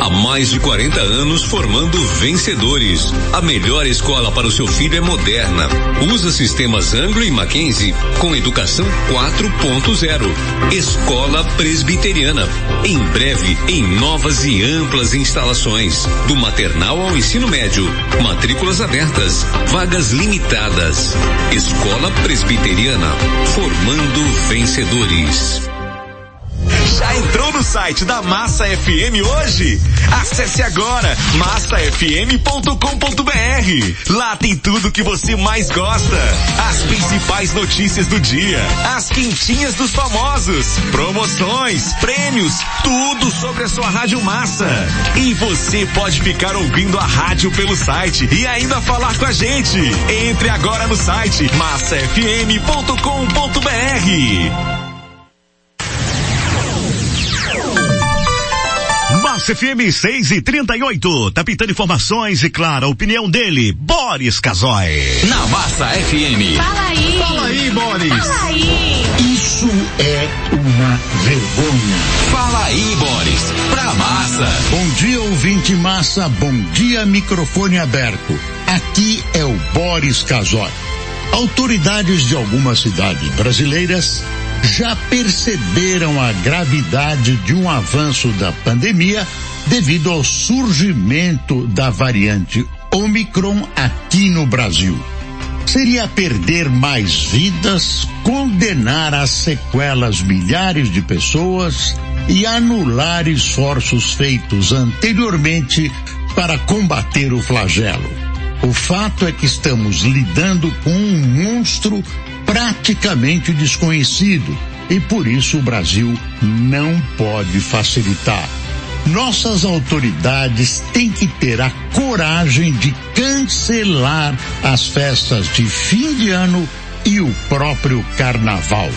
Há mais de 40 anos formando vencedores. A melhor escola para o seu filho é moderna. Usa sistemas Anglo e Mackenzie com educação 4.0. Escola Presbiteriana. Em breve, em novas e amplas instalações. Do maternal ao ensino médio. Matrículas abertas. Vagas limitadas. Escola Presbiteriana. Formando vencedores. Já entrou no site da Massa FM hoje? Acesse agora massafm.com.br. Lá tem tudo que você mais gosta. As principais notícias do dia, as quentinhas dos famosos, promoções, prêmios, tudo sobre a sua Rádio Massa. E você pode ficar ouvindo a rádio pelo site e ainda falar com a gente. Entre agora no site massafm.com.br. Massa FM 6 e 38. Tá pintando informações e, claro, a opinião dele, Boris Casoy. Na Massa FM. Fala aí. Fala aí, Boris. Fala aí. Isso é uma vergonha. Fala aí, Boris. Pra Massa. Bom dia, ouvinte massa. Bom dia, microfone aberto. Aqui é o Boris Casoy. Autoridades de algumas cidades brasileiras já perceberam a gravidade de um avanço da pandemia devido ao surgimento da variante Omicron aqui no Brasil. Seria perder mais vidas, condenar às sequelas milhares de pessoas e anular esforços feitos anteriormente para combater o flagelo. O fato é que estamos lidando com um monstro praticamente desconhecido e por isso o Brasil não pode facilitar. Nossas autoridades têm que ter a coragem de cancelar as festas de fim de ano e o próprio carnaval.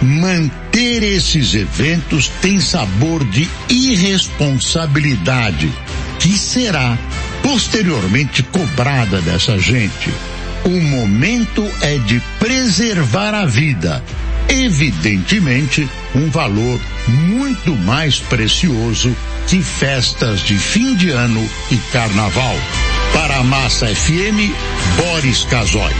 Manter esses eventos tem sabor de irresponsabilidade, que será posteriormente cobrada dessa gente. O momento é de preservar a vida. Evidentemente, um valor muito mais precioso que festas de fim de ano e carnaval. Para a Massa FM, Boris Casoy.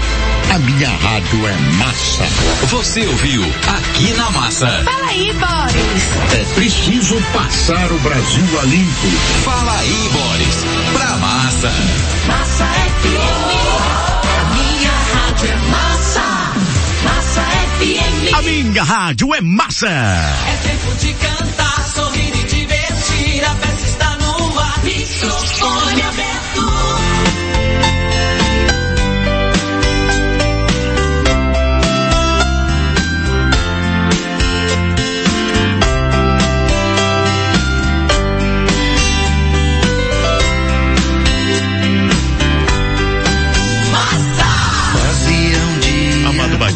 A minha rádio é massa. Você ouviu aqui na Massa. Fala aí, Boris. É preciso passar o Brasil a limpo. Fala aí, Boris. Pra Massa. Massa FM. Minha rádio é massa. É tempo de cantar, sorrir e divertir. A festa está no ar. Microfone aberto.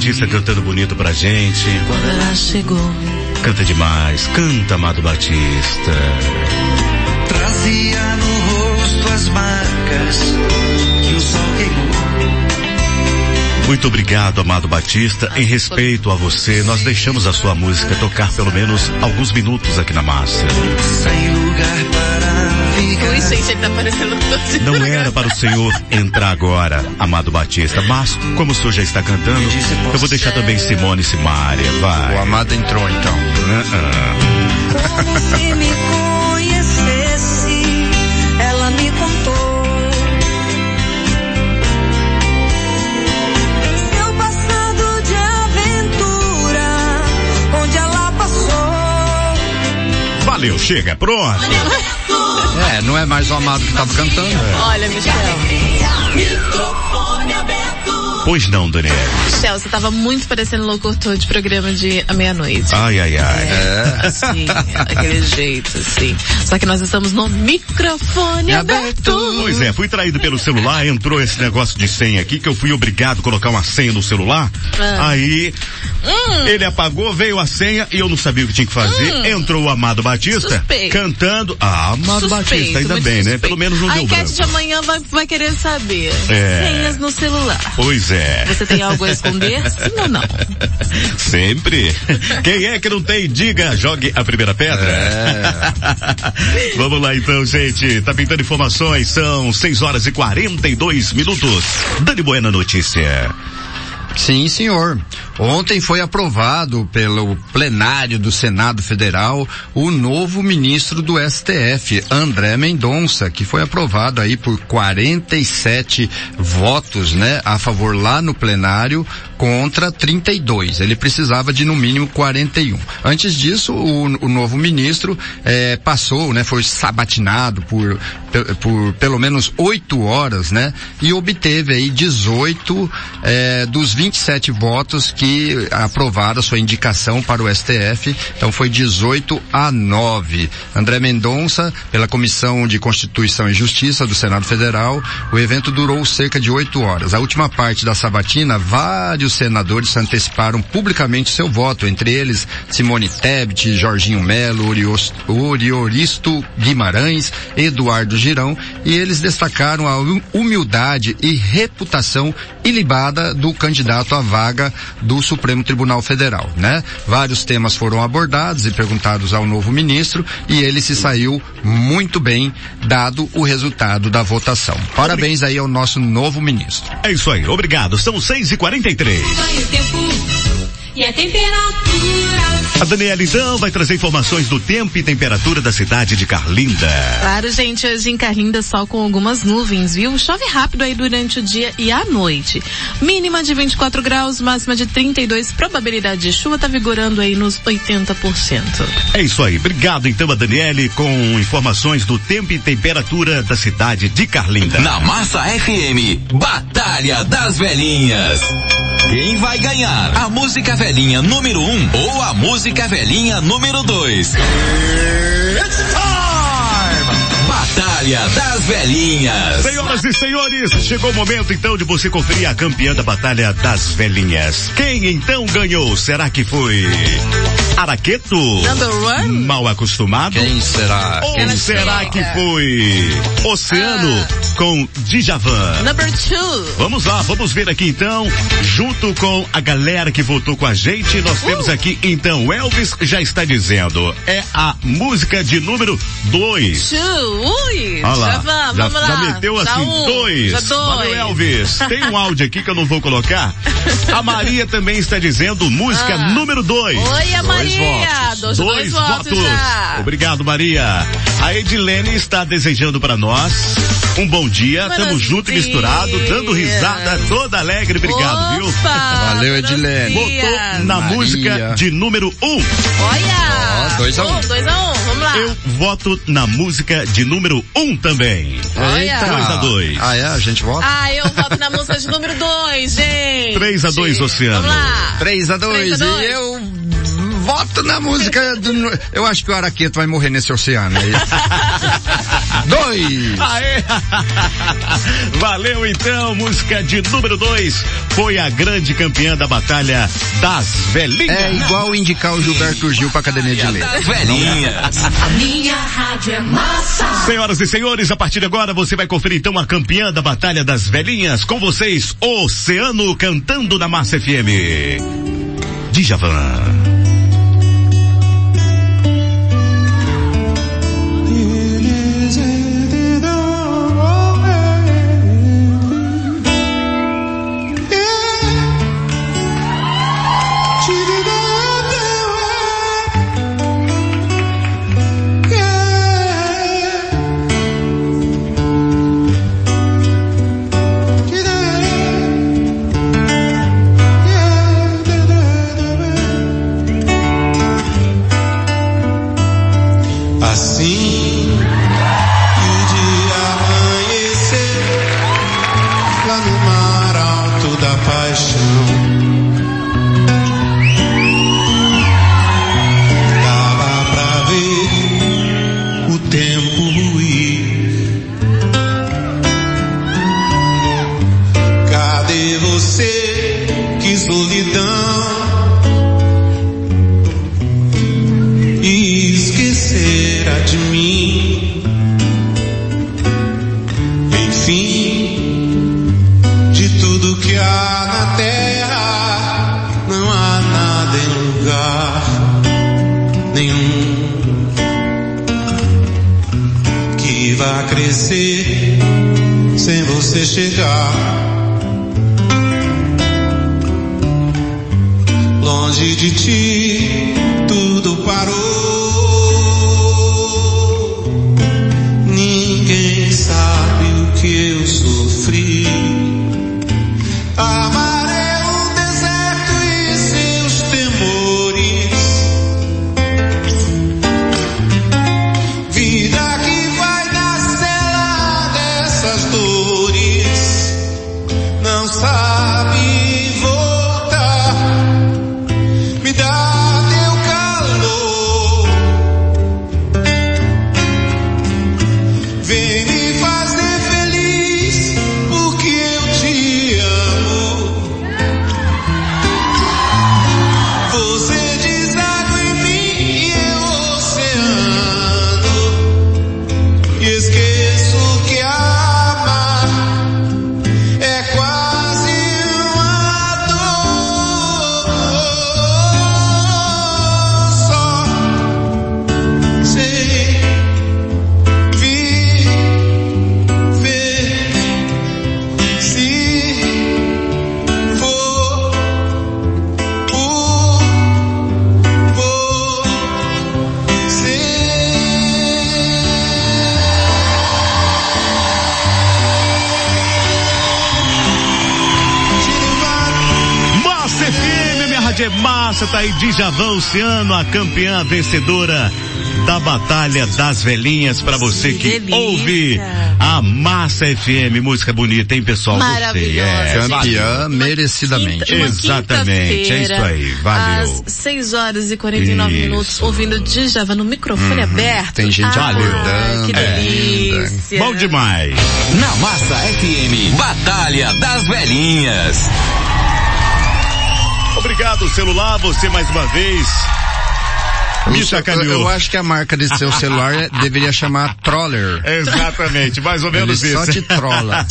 Batista cantando bonito pra gente. Quando ela chegou. Canta demais. Canta, Amado Batista. Trazia no rosto as marcas que o sol queimou. Muito obrigado, amado Batista. Em respeito a você, nós deixamos a sua música tocar pelo menos alguns minutos aqui na massa. Ui, gente, ele tá parecendo Não era para o senhor entrar agora, amado Batista, mas como o senhor já está cantando, eu vou deixar também Simone e Simária. Vai. O amado entrou então. Como se me conhecesse, ela me contou. Seu passado de aventura, onde ela passou. Valeu, chega, pronto. É, não é mais o amado que estava cantando. Olha, Michel. Aberto. Pois não, Daniel. Chelsea, você tava muito parecendo locutor de programa de a meia-noite. Ai, ai, ai. É, assim, aquele jeito, assim. Só que nós estamos no microfone aberto. Pois é, fui traído pelo celular, entrou esse negócio de senha aqui, que eu fui obrigado a colocar uma senha no celular. Ah. Aí, Hum. ele apagou, veio a senha e eu não sabia o que tinha que fazer. Hum. Entrou o Amado Batista, Suspeito. cantando. Ah, Amado Suspeito, Batista, ainda bem, né? suspeito. Pelo menos não A deu enquete branco. de amanhã vai, vai querer saber. É. Senhas no celular. Pois é. Você tem algo a esconder? Sim ou não? Sempre. Quem é que não tem? Diga, jogue a primeira pedra. Vamos lá então, gente. Tá pintando informações, são 6 horas e 42 minutos. Dani Buena Notícia. Sim, senhor. Ontem foi aprovado pelo plenário do Senado Federal o novo ministro do STF, André Mendonça, que foi aprovado aí por 47 votos, né, a favor lá no plenário contra 32. Ele precisava de no mínimo 41. Antes disso, o, o novo ministro eh, passou, né, foi sabatinado por, por pelo menos oito horas, né, e obteve aí 18 eh, dos 27 votos que aprovaram sua indicação para o STF. Então foi 18 a 9. André Mendonça, pela Comissão de Constituição e Justiça do Senado Federal, o evento durou cerca de oito horas. A última parte da sabatina, vários senadores anteciparam publicamente seu voto, entre eles Simone Tebet, Jorginho Melo, Orioristo Guimarães, Eduardo Girão, e eles destacaram a hum- humildade e reputação ilibada do candidato à vaga do Supremo Tribunal Federal, né? Vários temas foram abordados e perguntados ao novo ministro e ele se saiu muito bem dado o resultado da votação. Parabéns aí ao nosso novo ministro. É isso aí, obrigado. São 6 e 43 Vai o tempo e a temperatura. A Daniela então vai trazer informações do tempo e temperatura da cidade de Carlinda. Claro, gente, hoje em Carlinda sol com algumas nuvens, viu? Chove rápido aí durante o dia e à noite. Mínima de 24 graus, máxima de 32, probabilidade de chuva tá vigorando aí nos 80%. É isso aí. Obrigado então a Daniele com informações do tempo e temperatura da cidade de Carlinda. Na Massa FM, Batalha das Velhinhas. Quem vai ganhar? A música velhinha número 1 um, ou a música velhinha número 2? Batalha das Velhinhas. Senhoras e senhores, chegou o momento então de você conferir a campeã da Batalha das Velhinhas. Quem então ganhou? Será que foi Araqueto? Number one? Mal acostumado? Quem será? Ou Quem será será? que foi Oceano com Djavan? Number two. Vamos lá, vamos ver aqui então, junto com a galera que votou com a gente, nós temos aqui então, o Elvis já está dizendo, é a música de número 2. Two. Olha lá, já vamos, já, vamos lá. já meteu Já assim, um, dois. Já dois. Valeu, Elvis. Tem um áudio aqui que eu não vou colocar. A Maria também está dizendo música Ah. número 2. Oi, a Maria. Dois, Dois, dois votos já. Obrigado, Maria. A Edilene está desejando para nós um bom dia. Buenos Tamo junto e misturado, dando risada toda alegre. Obrigado, viu? Valeu, Edilene. Botou na Maria. música de número 1. Um. Olha. Ó, dois a um. Um, dois a um. Vamos lá. Eu voto na música de número 1 um também. Olha. 2 a 2. Ah, é? A gente vota? Ah, eu voto na música de número dois, gente. 3 a 2 Oceano. Vamos lá. 3 a 2 Três a dois. E eu voto na música do. Eu acho que o Araqueto vai morrer nesse oceano aí. [LAUGHS] Dois! Aê! [LAUGHS] Valeu então, música de número 2 foi a grande campeã da batalha das velhinhas. É igual indicar o Gilberto Gil pra academia de leite. Das Velhinhas. A minha rádio é massa. Senhoras e senhores, a partir de agora você vai conferir então a campeã da Batalha das Velhinhas com vocês, Oceano cantando na Massa FM. Djavan. De ti, Oceano, a campeã vencedora da Batalha das Velhinhas pra você que ouve a Massa FM, música bonita, hein pessoal? Gostei, Maravilhosa, é. gente. Campeã merecidamente. Uma Exatamente, é isso aí, valeu. Às 6 horas e 49 Isso. minutos, ouvindo Djavan no microfone aberto. Tem gente ah, acordando Que delícia. Bom demais. Na Massa FM, Batalha das Velhinhas. Obrigado, celular, você mais uma vez. Me sacaneou. Eu acho que a marca desse seu celular [LAUGHS] deveria chamar Troller. Exatamente, mais ou menos Ele isso. [LAUGHS] só te trola.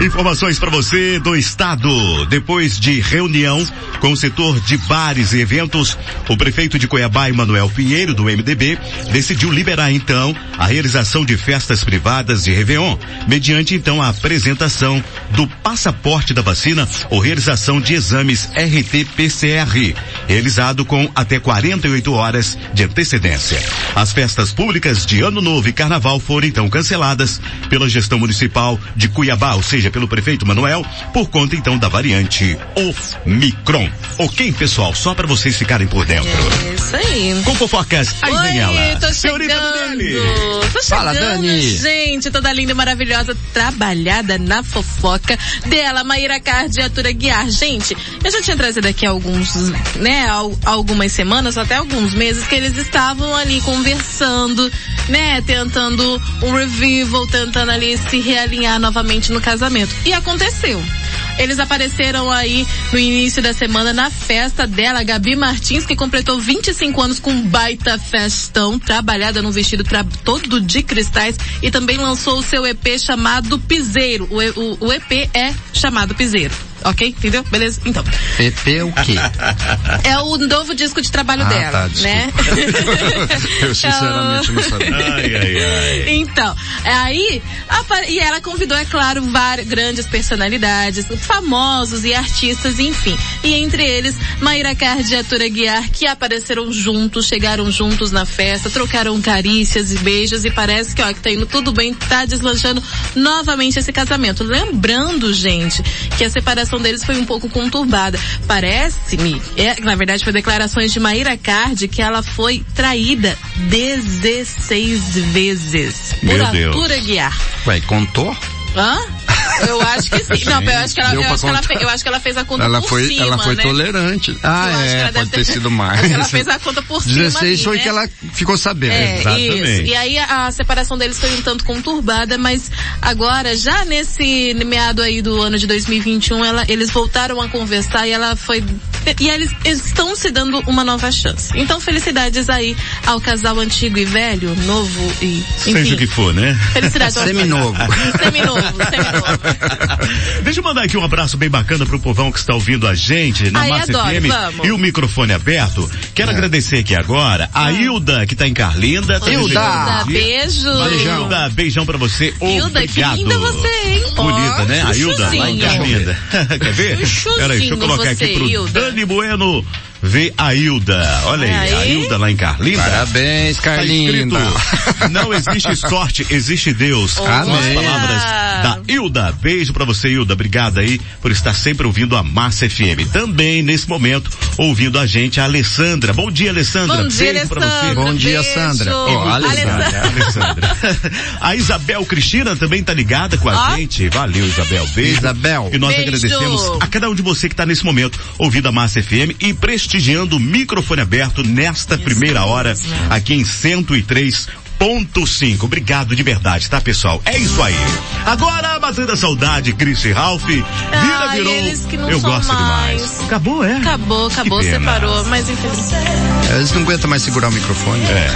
Informações para você do estado. Depois de reunião com o setor de bares e eventos, o prefeito de Cuiabá, Emanuel Pinheiro, do MDB, decidiu liberar então a realização de festas privadas de Réveillon, mediante então a apresentação do passaporte da vacina ou realização de exames RT-PCR, realizado com até 48 horas de antecedência. As festas públicas de Ano Novo e Carnaval foram então canceladas pela gestão municipal de Cuiabá, ou seja, pelo prefeito Manuel, por conta então da variante Omicron. Ok, pessoal, só para vocês ficarem por dentro. É isso aí. Com fofocas, aí Oi, vem ela. tô chegando. Tô Fala, chegando, Dani. gente, toda linda e maravilhosa, trabalhada na fofoca dela, Maíra Card e Atura Guiar. Gente, eu já tinha trazido aqui alguns, né, al- algumas semanas, até alguns meses, que eles estavam ali conversando, né, tentando um revival, tentando ali se realinhar novamente no casamento. E aconteceu. Eles apareceram aí no início da semana na festa dela, Gabi Martins, que completou 25 anos com baita festão, trabalhada num vestido todo de cristais e também lançou o seu EP chamado Piseiro. O, o- o EP é chamado Piseiro. Ok? Entendeu? Beleza? Então. PP é o quê? [LAUGHS] É o novo disco de trabalho Ah, dela, tá, né? [LAUGHS] Eu sinceramente não sabia. Ai, ai, ai. Então, aí, apa- e ela convidou, é claro, várias grandes personalidades, famosos e artistas, enfim. E entre eles, Maíra Card e Atura Guiar, que apareceram juntos, chegaram juntos na festa, trocaram carícias e beijos, e parece que, ó, que tá indo tudo bem, tá deslanchando novamente esse casamento. Lembrando, gente, que a separação deles foi um pouco conturbada. Parece-me, é, na verdade foi declarações de Maíra Card que ela foi traída 16 vezes por Meu Deus. Arthur Aguiar. Ué, contou? Hã? Eu acho que sim. Não, eu acho que ela, eu acho que ela, contar. fe- eu acho que ela fez a conta Ela por foi, cima, ela foi né? tolerante. Ah, Eu é, pode ter ter- sido mais. Ela fez a conta por cima 16 ali, foi né? que ela ficou sabendo. É, isso. E aí a, a separação deles foi um tanto conturbada, mas agora, já nesse meado aí do ano de 2021, ela, eles voltaram a conversar e ela foi E eles estão se dando uma nova chance. Então, felicidades aí ao casal antigo e velho, novo e. Enfim, Seja o que for, né? Felicidades ao Seminovo. [LAUGHS] Seminovo, seminovo. [LAUGHS] Deixa eu mandar aqui um abraço bem bacana pro povão que está ouvindo a gente na Ai, Massa adoro, FM vamos. e o microfone aberto. Quero agradecer aqui agora a Hilda, que tá em Carlinda. tá Hilda, beijo. Valeu, Hilda, beijão pra você. Hilda, que Obrigado. linda você, hein? Bonita, né? A Hilda lá em. Carlinda. [LAUGHS] Quer ver? Chuchuzinho Peraí, deixa eu colocar você, aqui pro Hilda. Dani Bueno ver a Hilda. Olha aí, a Aí. Hilda lá em Carlinda. Parabéns, Tá Carlinda. não existe sorte, existe Deus. São as palavras da Hilda. Beijo pra você, Hilda. Obrigada aí por estar sempre ouvindo a Massa FM. Também, nesse momento, ouvindo a gente, a Alessandra. Bom dia, Alessandra. Bom dia, Beijo pra você. Alessandra. Bom dia, Beijo. Sandra. Ó, Alessandra. Alessandra. A Isabel Cristina também tá ligada com a Ó. gente. Valeu, Isabel. Beijo. Isabel. E nós Beijo. agradecemos a cada um de você que está nesse momento ouvindo a Massa FM e prestigiando o microfone aberto nesta primeira hora aqui em 103.5. Obrigado de verdade, tá, pessoal? É isso aí. Agora, Matando a Saudade, Chris e Ralph, vira, Ai, virou. eles que não Eu são gosto mais. demais. Acabou, é? Acabou, acabou, Que pena. separou, mas infelizmente. Eles não aguentam mais segurar o microfone. É.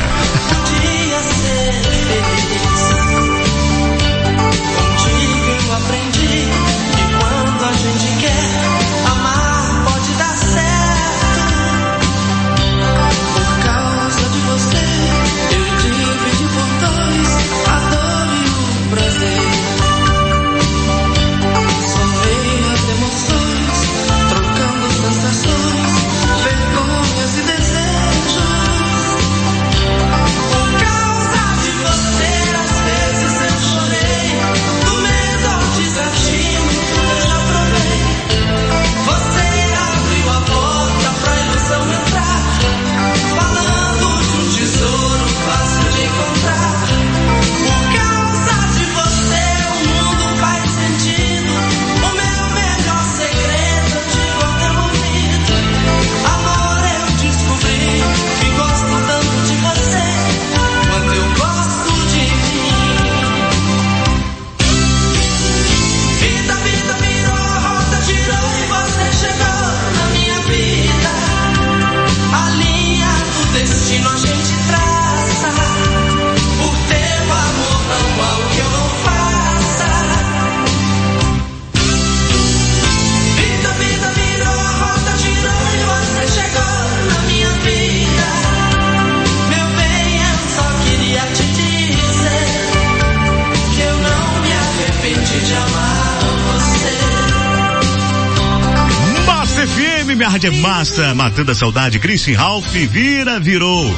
massa, matando a saudade. Christian Ralph, vira, virou.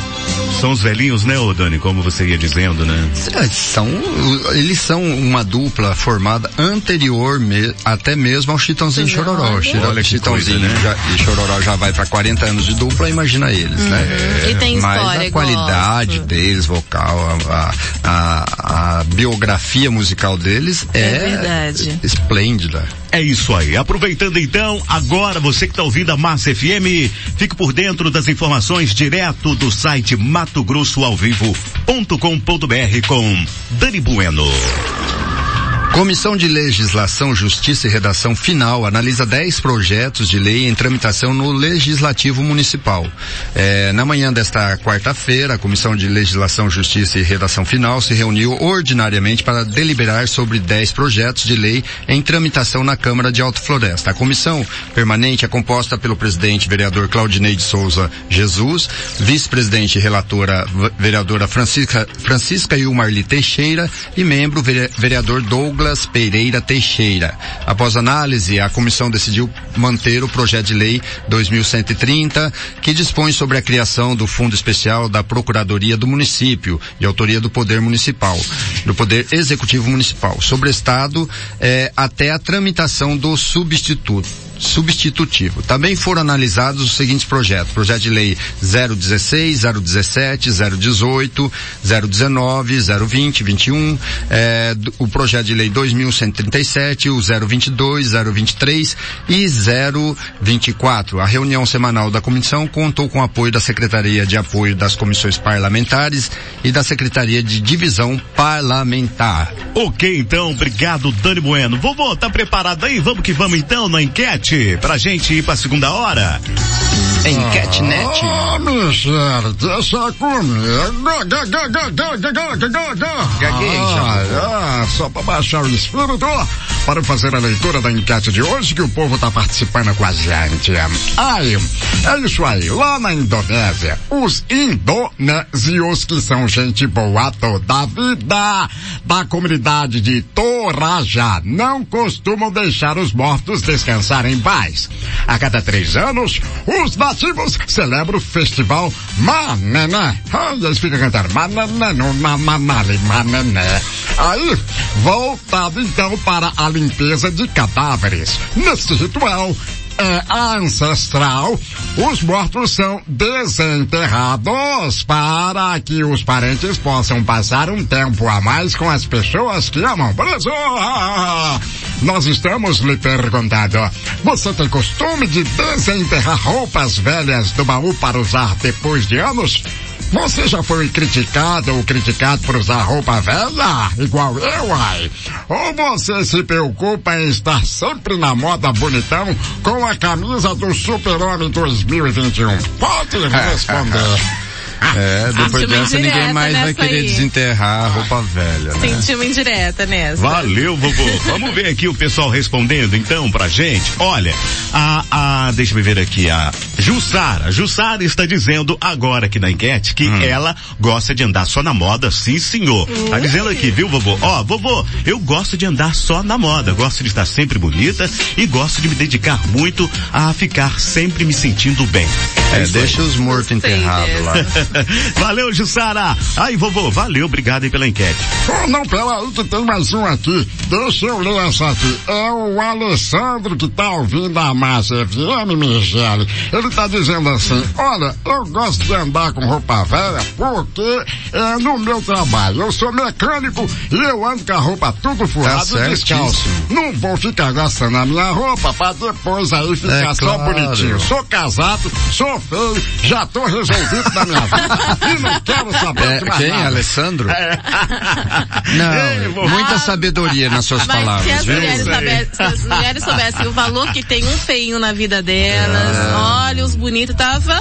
São os velhinhos, né, ô Dani, como você ia dizendo, né? É, São, eles são uma dupla formada anterior me- até mesmo ao Chitãozinho e Chororó. Olha que Chitãozinho coisa, né? já- e Chororó já vai para 40 anos de dupla, imagina eles, né? E tem Mas história, a qualidade deles, vocal, a, a- a biografia musical deles é, É verdade. esplêndida. É isso aí. Aproveitando então, agora você que está ouvindo a Massa FM, fique por dentro das informações direto do site matogrossoalvivo.com.br com Dani Bueno. Comissão de Legislação, Justiça e Redação Final analisa 10 projetos de lei em tramitação no Legislativo Municipal. É, na manhã desta quarta-feira, a Comissão de Legislação, Justiça e Redação Final se reuniu ordinariamente para deliberar sobre 10 projetos de lei em tramitação na Câmara de Alto Floresta. A comissão permanente é composta pelo presidente vereador Claudinei de Souza Jesus, vice-presidente relatora vereadora Francisca, Francisca Ilmarli Teixeira e membro vere- vereador Douglas Pereira Teixeira. Após análise, a comissão decidiu manter o projeto de lei 2130, que dispõe sobre a criação do Fundo Especial da Procuradoria do Município, de autoria do Poder Municipal, do Poder Executivo Municipal, sobre Estado, eh, até a tramitação do substituto substitutivo. Também foram analisados os seguintes projetos. Projeto de lei 016, 017, 018, 019, 020, 21, eh, do- o projeto de lei 2137, o 022, 023 e 024. A reunião semanal da comissão contou com o apoio da Secretaria de Apoio das Comissões Parlamentares e da Secretaria de Divisão Parlamentar. Ok, então, obrigado, Dani Bueno. Vovô, tá preparado aí? Vamos que vamos então na enquete? Enquete pra gente ir pra segunda hora. Enquete net. Ah, comigo. Gagueja. Ah, é, só pra baixar o espírito, para fazer a leitura da enquete de hoje que o povo tá participando com a gente. Aí, é isso aí. Lá na Indonésia, os indonésios, que são gente boa toda a vida, da comunidade de Toraja, não costumam deixar os mortos descansar paz. A cada três anos, os nativos celebram o festival Manené. Ah, eles ficam cantando Manené, no Mamanale, Manené. Aí, voltado então para a limpeza de cadáveres. Nesse ritual, é ancestral, os mortos são desenterrados para que os parentes possam passar um tempo a mais com as pessoas que amam. Beleza? Nós estamos lhe perguntando, você tem costume de desenterrar roupas velhas do baú para usar depois de anos? Você já foi criticado ou criticado por usar roupa velha? Igual eu, ai? Ou você se preocupa em estar sempre na moda bonitão com a camisa do Super-Homem 2021? Pode [LAUGHS] responder. [LAUGHS] É, depois dessa ninguém mais vai querer aí. desenterrar a roupa velha, né? Senti uma indireta nessa. Valeu, vovô. [LAUGHS] Vamos ver aqui o pessoal respondendo então pra gente. Olha, a, a deixa eu ver aqui, a Jussara. Jussara está dizendo agora aqui na enquete que ela gosta de andar só na moda, sim senhor. Tá dizendo aqui, viu vovô? Ó, vovô, eu gosto de andar só na moda, gosto de estar sempre bonita e gosto de me dedicar muito a ficar sempre me sentindo bem. É, aí. deixa os mortos enterrados lá. [LAUGHS] [LAUGHS] valeu, Jussara. Aí, vovô, valeu, obrigado aí pela enquete. Oh, não, que tem mais um aqui. Deixa eu ler essa aqui. É o Alessandro que tá ouvindo a Massa FM, Michele. Ele tá dizendo assim, olha, eu gosto de andar com roupa velha porque é no meu trabalho. Eu sou mecânico e eu ando com a roupa tudo furada Tá e descalço. Não vou ficar gastando a minha roupa pra depois aí ficar É só claro. bonitinho. Sou casado, sou feio, já tô resolvido na minha vida [LAUGHS] e não quero saber É, quem? nada. Alessandro? É. Não, muita sabedoria nas suas Mas se palavras, as, mulheres soubessem, se as mulheres soubessem o valor que tem um feinho na vida delas, É. olha, os bonitos tava...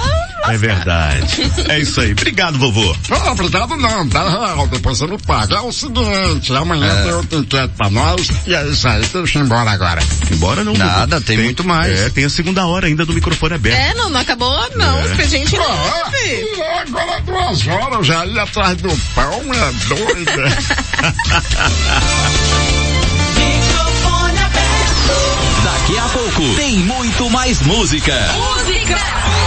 É verdade. [LAUGHS] É isso aí. Obrigado, vovô. Não, obrigado não, tá depois você me paga. É o seguinte, amanhã É. tem outra enquete pra nós, e é isso aí, deixa eu ir embora agora. Embora não. Nada, vovô. tem muito mais. É, tem a segunda hora ainda do microfone aberto. É, não, não acabou não, É. a gente não Ah, ouve. agora duas horas já ia atrás do pão, é doida. [LAUGHS] Daqui a pouco tem muito mais música. Música.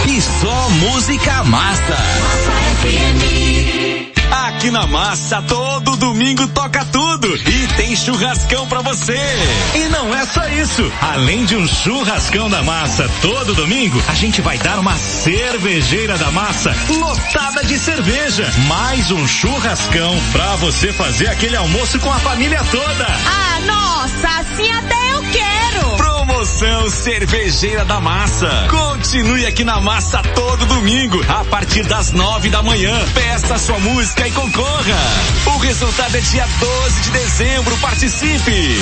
E só música massa. Aqui na Massa, todo domingo toca tudo e tem churrascão pra você. E não é só isso. Além de um churrascão da massa todo domingo, a gente vai dar uma cervejeira da massa lotada de cerveja. Mais um churrascão pra você fazer aquele almoço com a família toda. Ah, nossa, assim até eu quero. Promoção Cervejeira da Massa. Continue aqui na Massa todo domingo, a partir das nove da manhã. Peça sua música e concorra. O resultado é dia 12 de dezembro. Participe.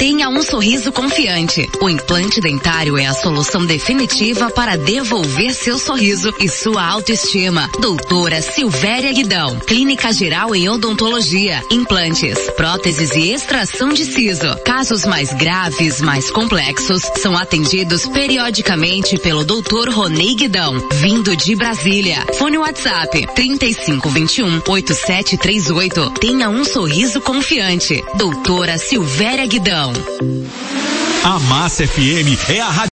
Tenha um sorriso confiante. O implante dentário é a solução definitiva para devolver seu sorriso e sua autoestima. Doutora Silvéria Guidão, Clínica Geral em Odontologia, implantes, próteses e extração de siso. Casos mais graves, mais complexos, são atendidos periodicamente pelo Dr. Ronei Guidão, vindo de Brasília. Fone WhatsApp 3521 8738. Tenha um sorriso confiante. Doutora Silvéria Guidão. A Massa FM é a rádio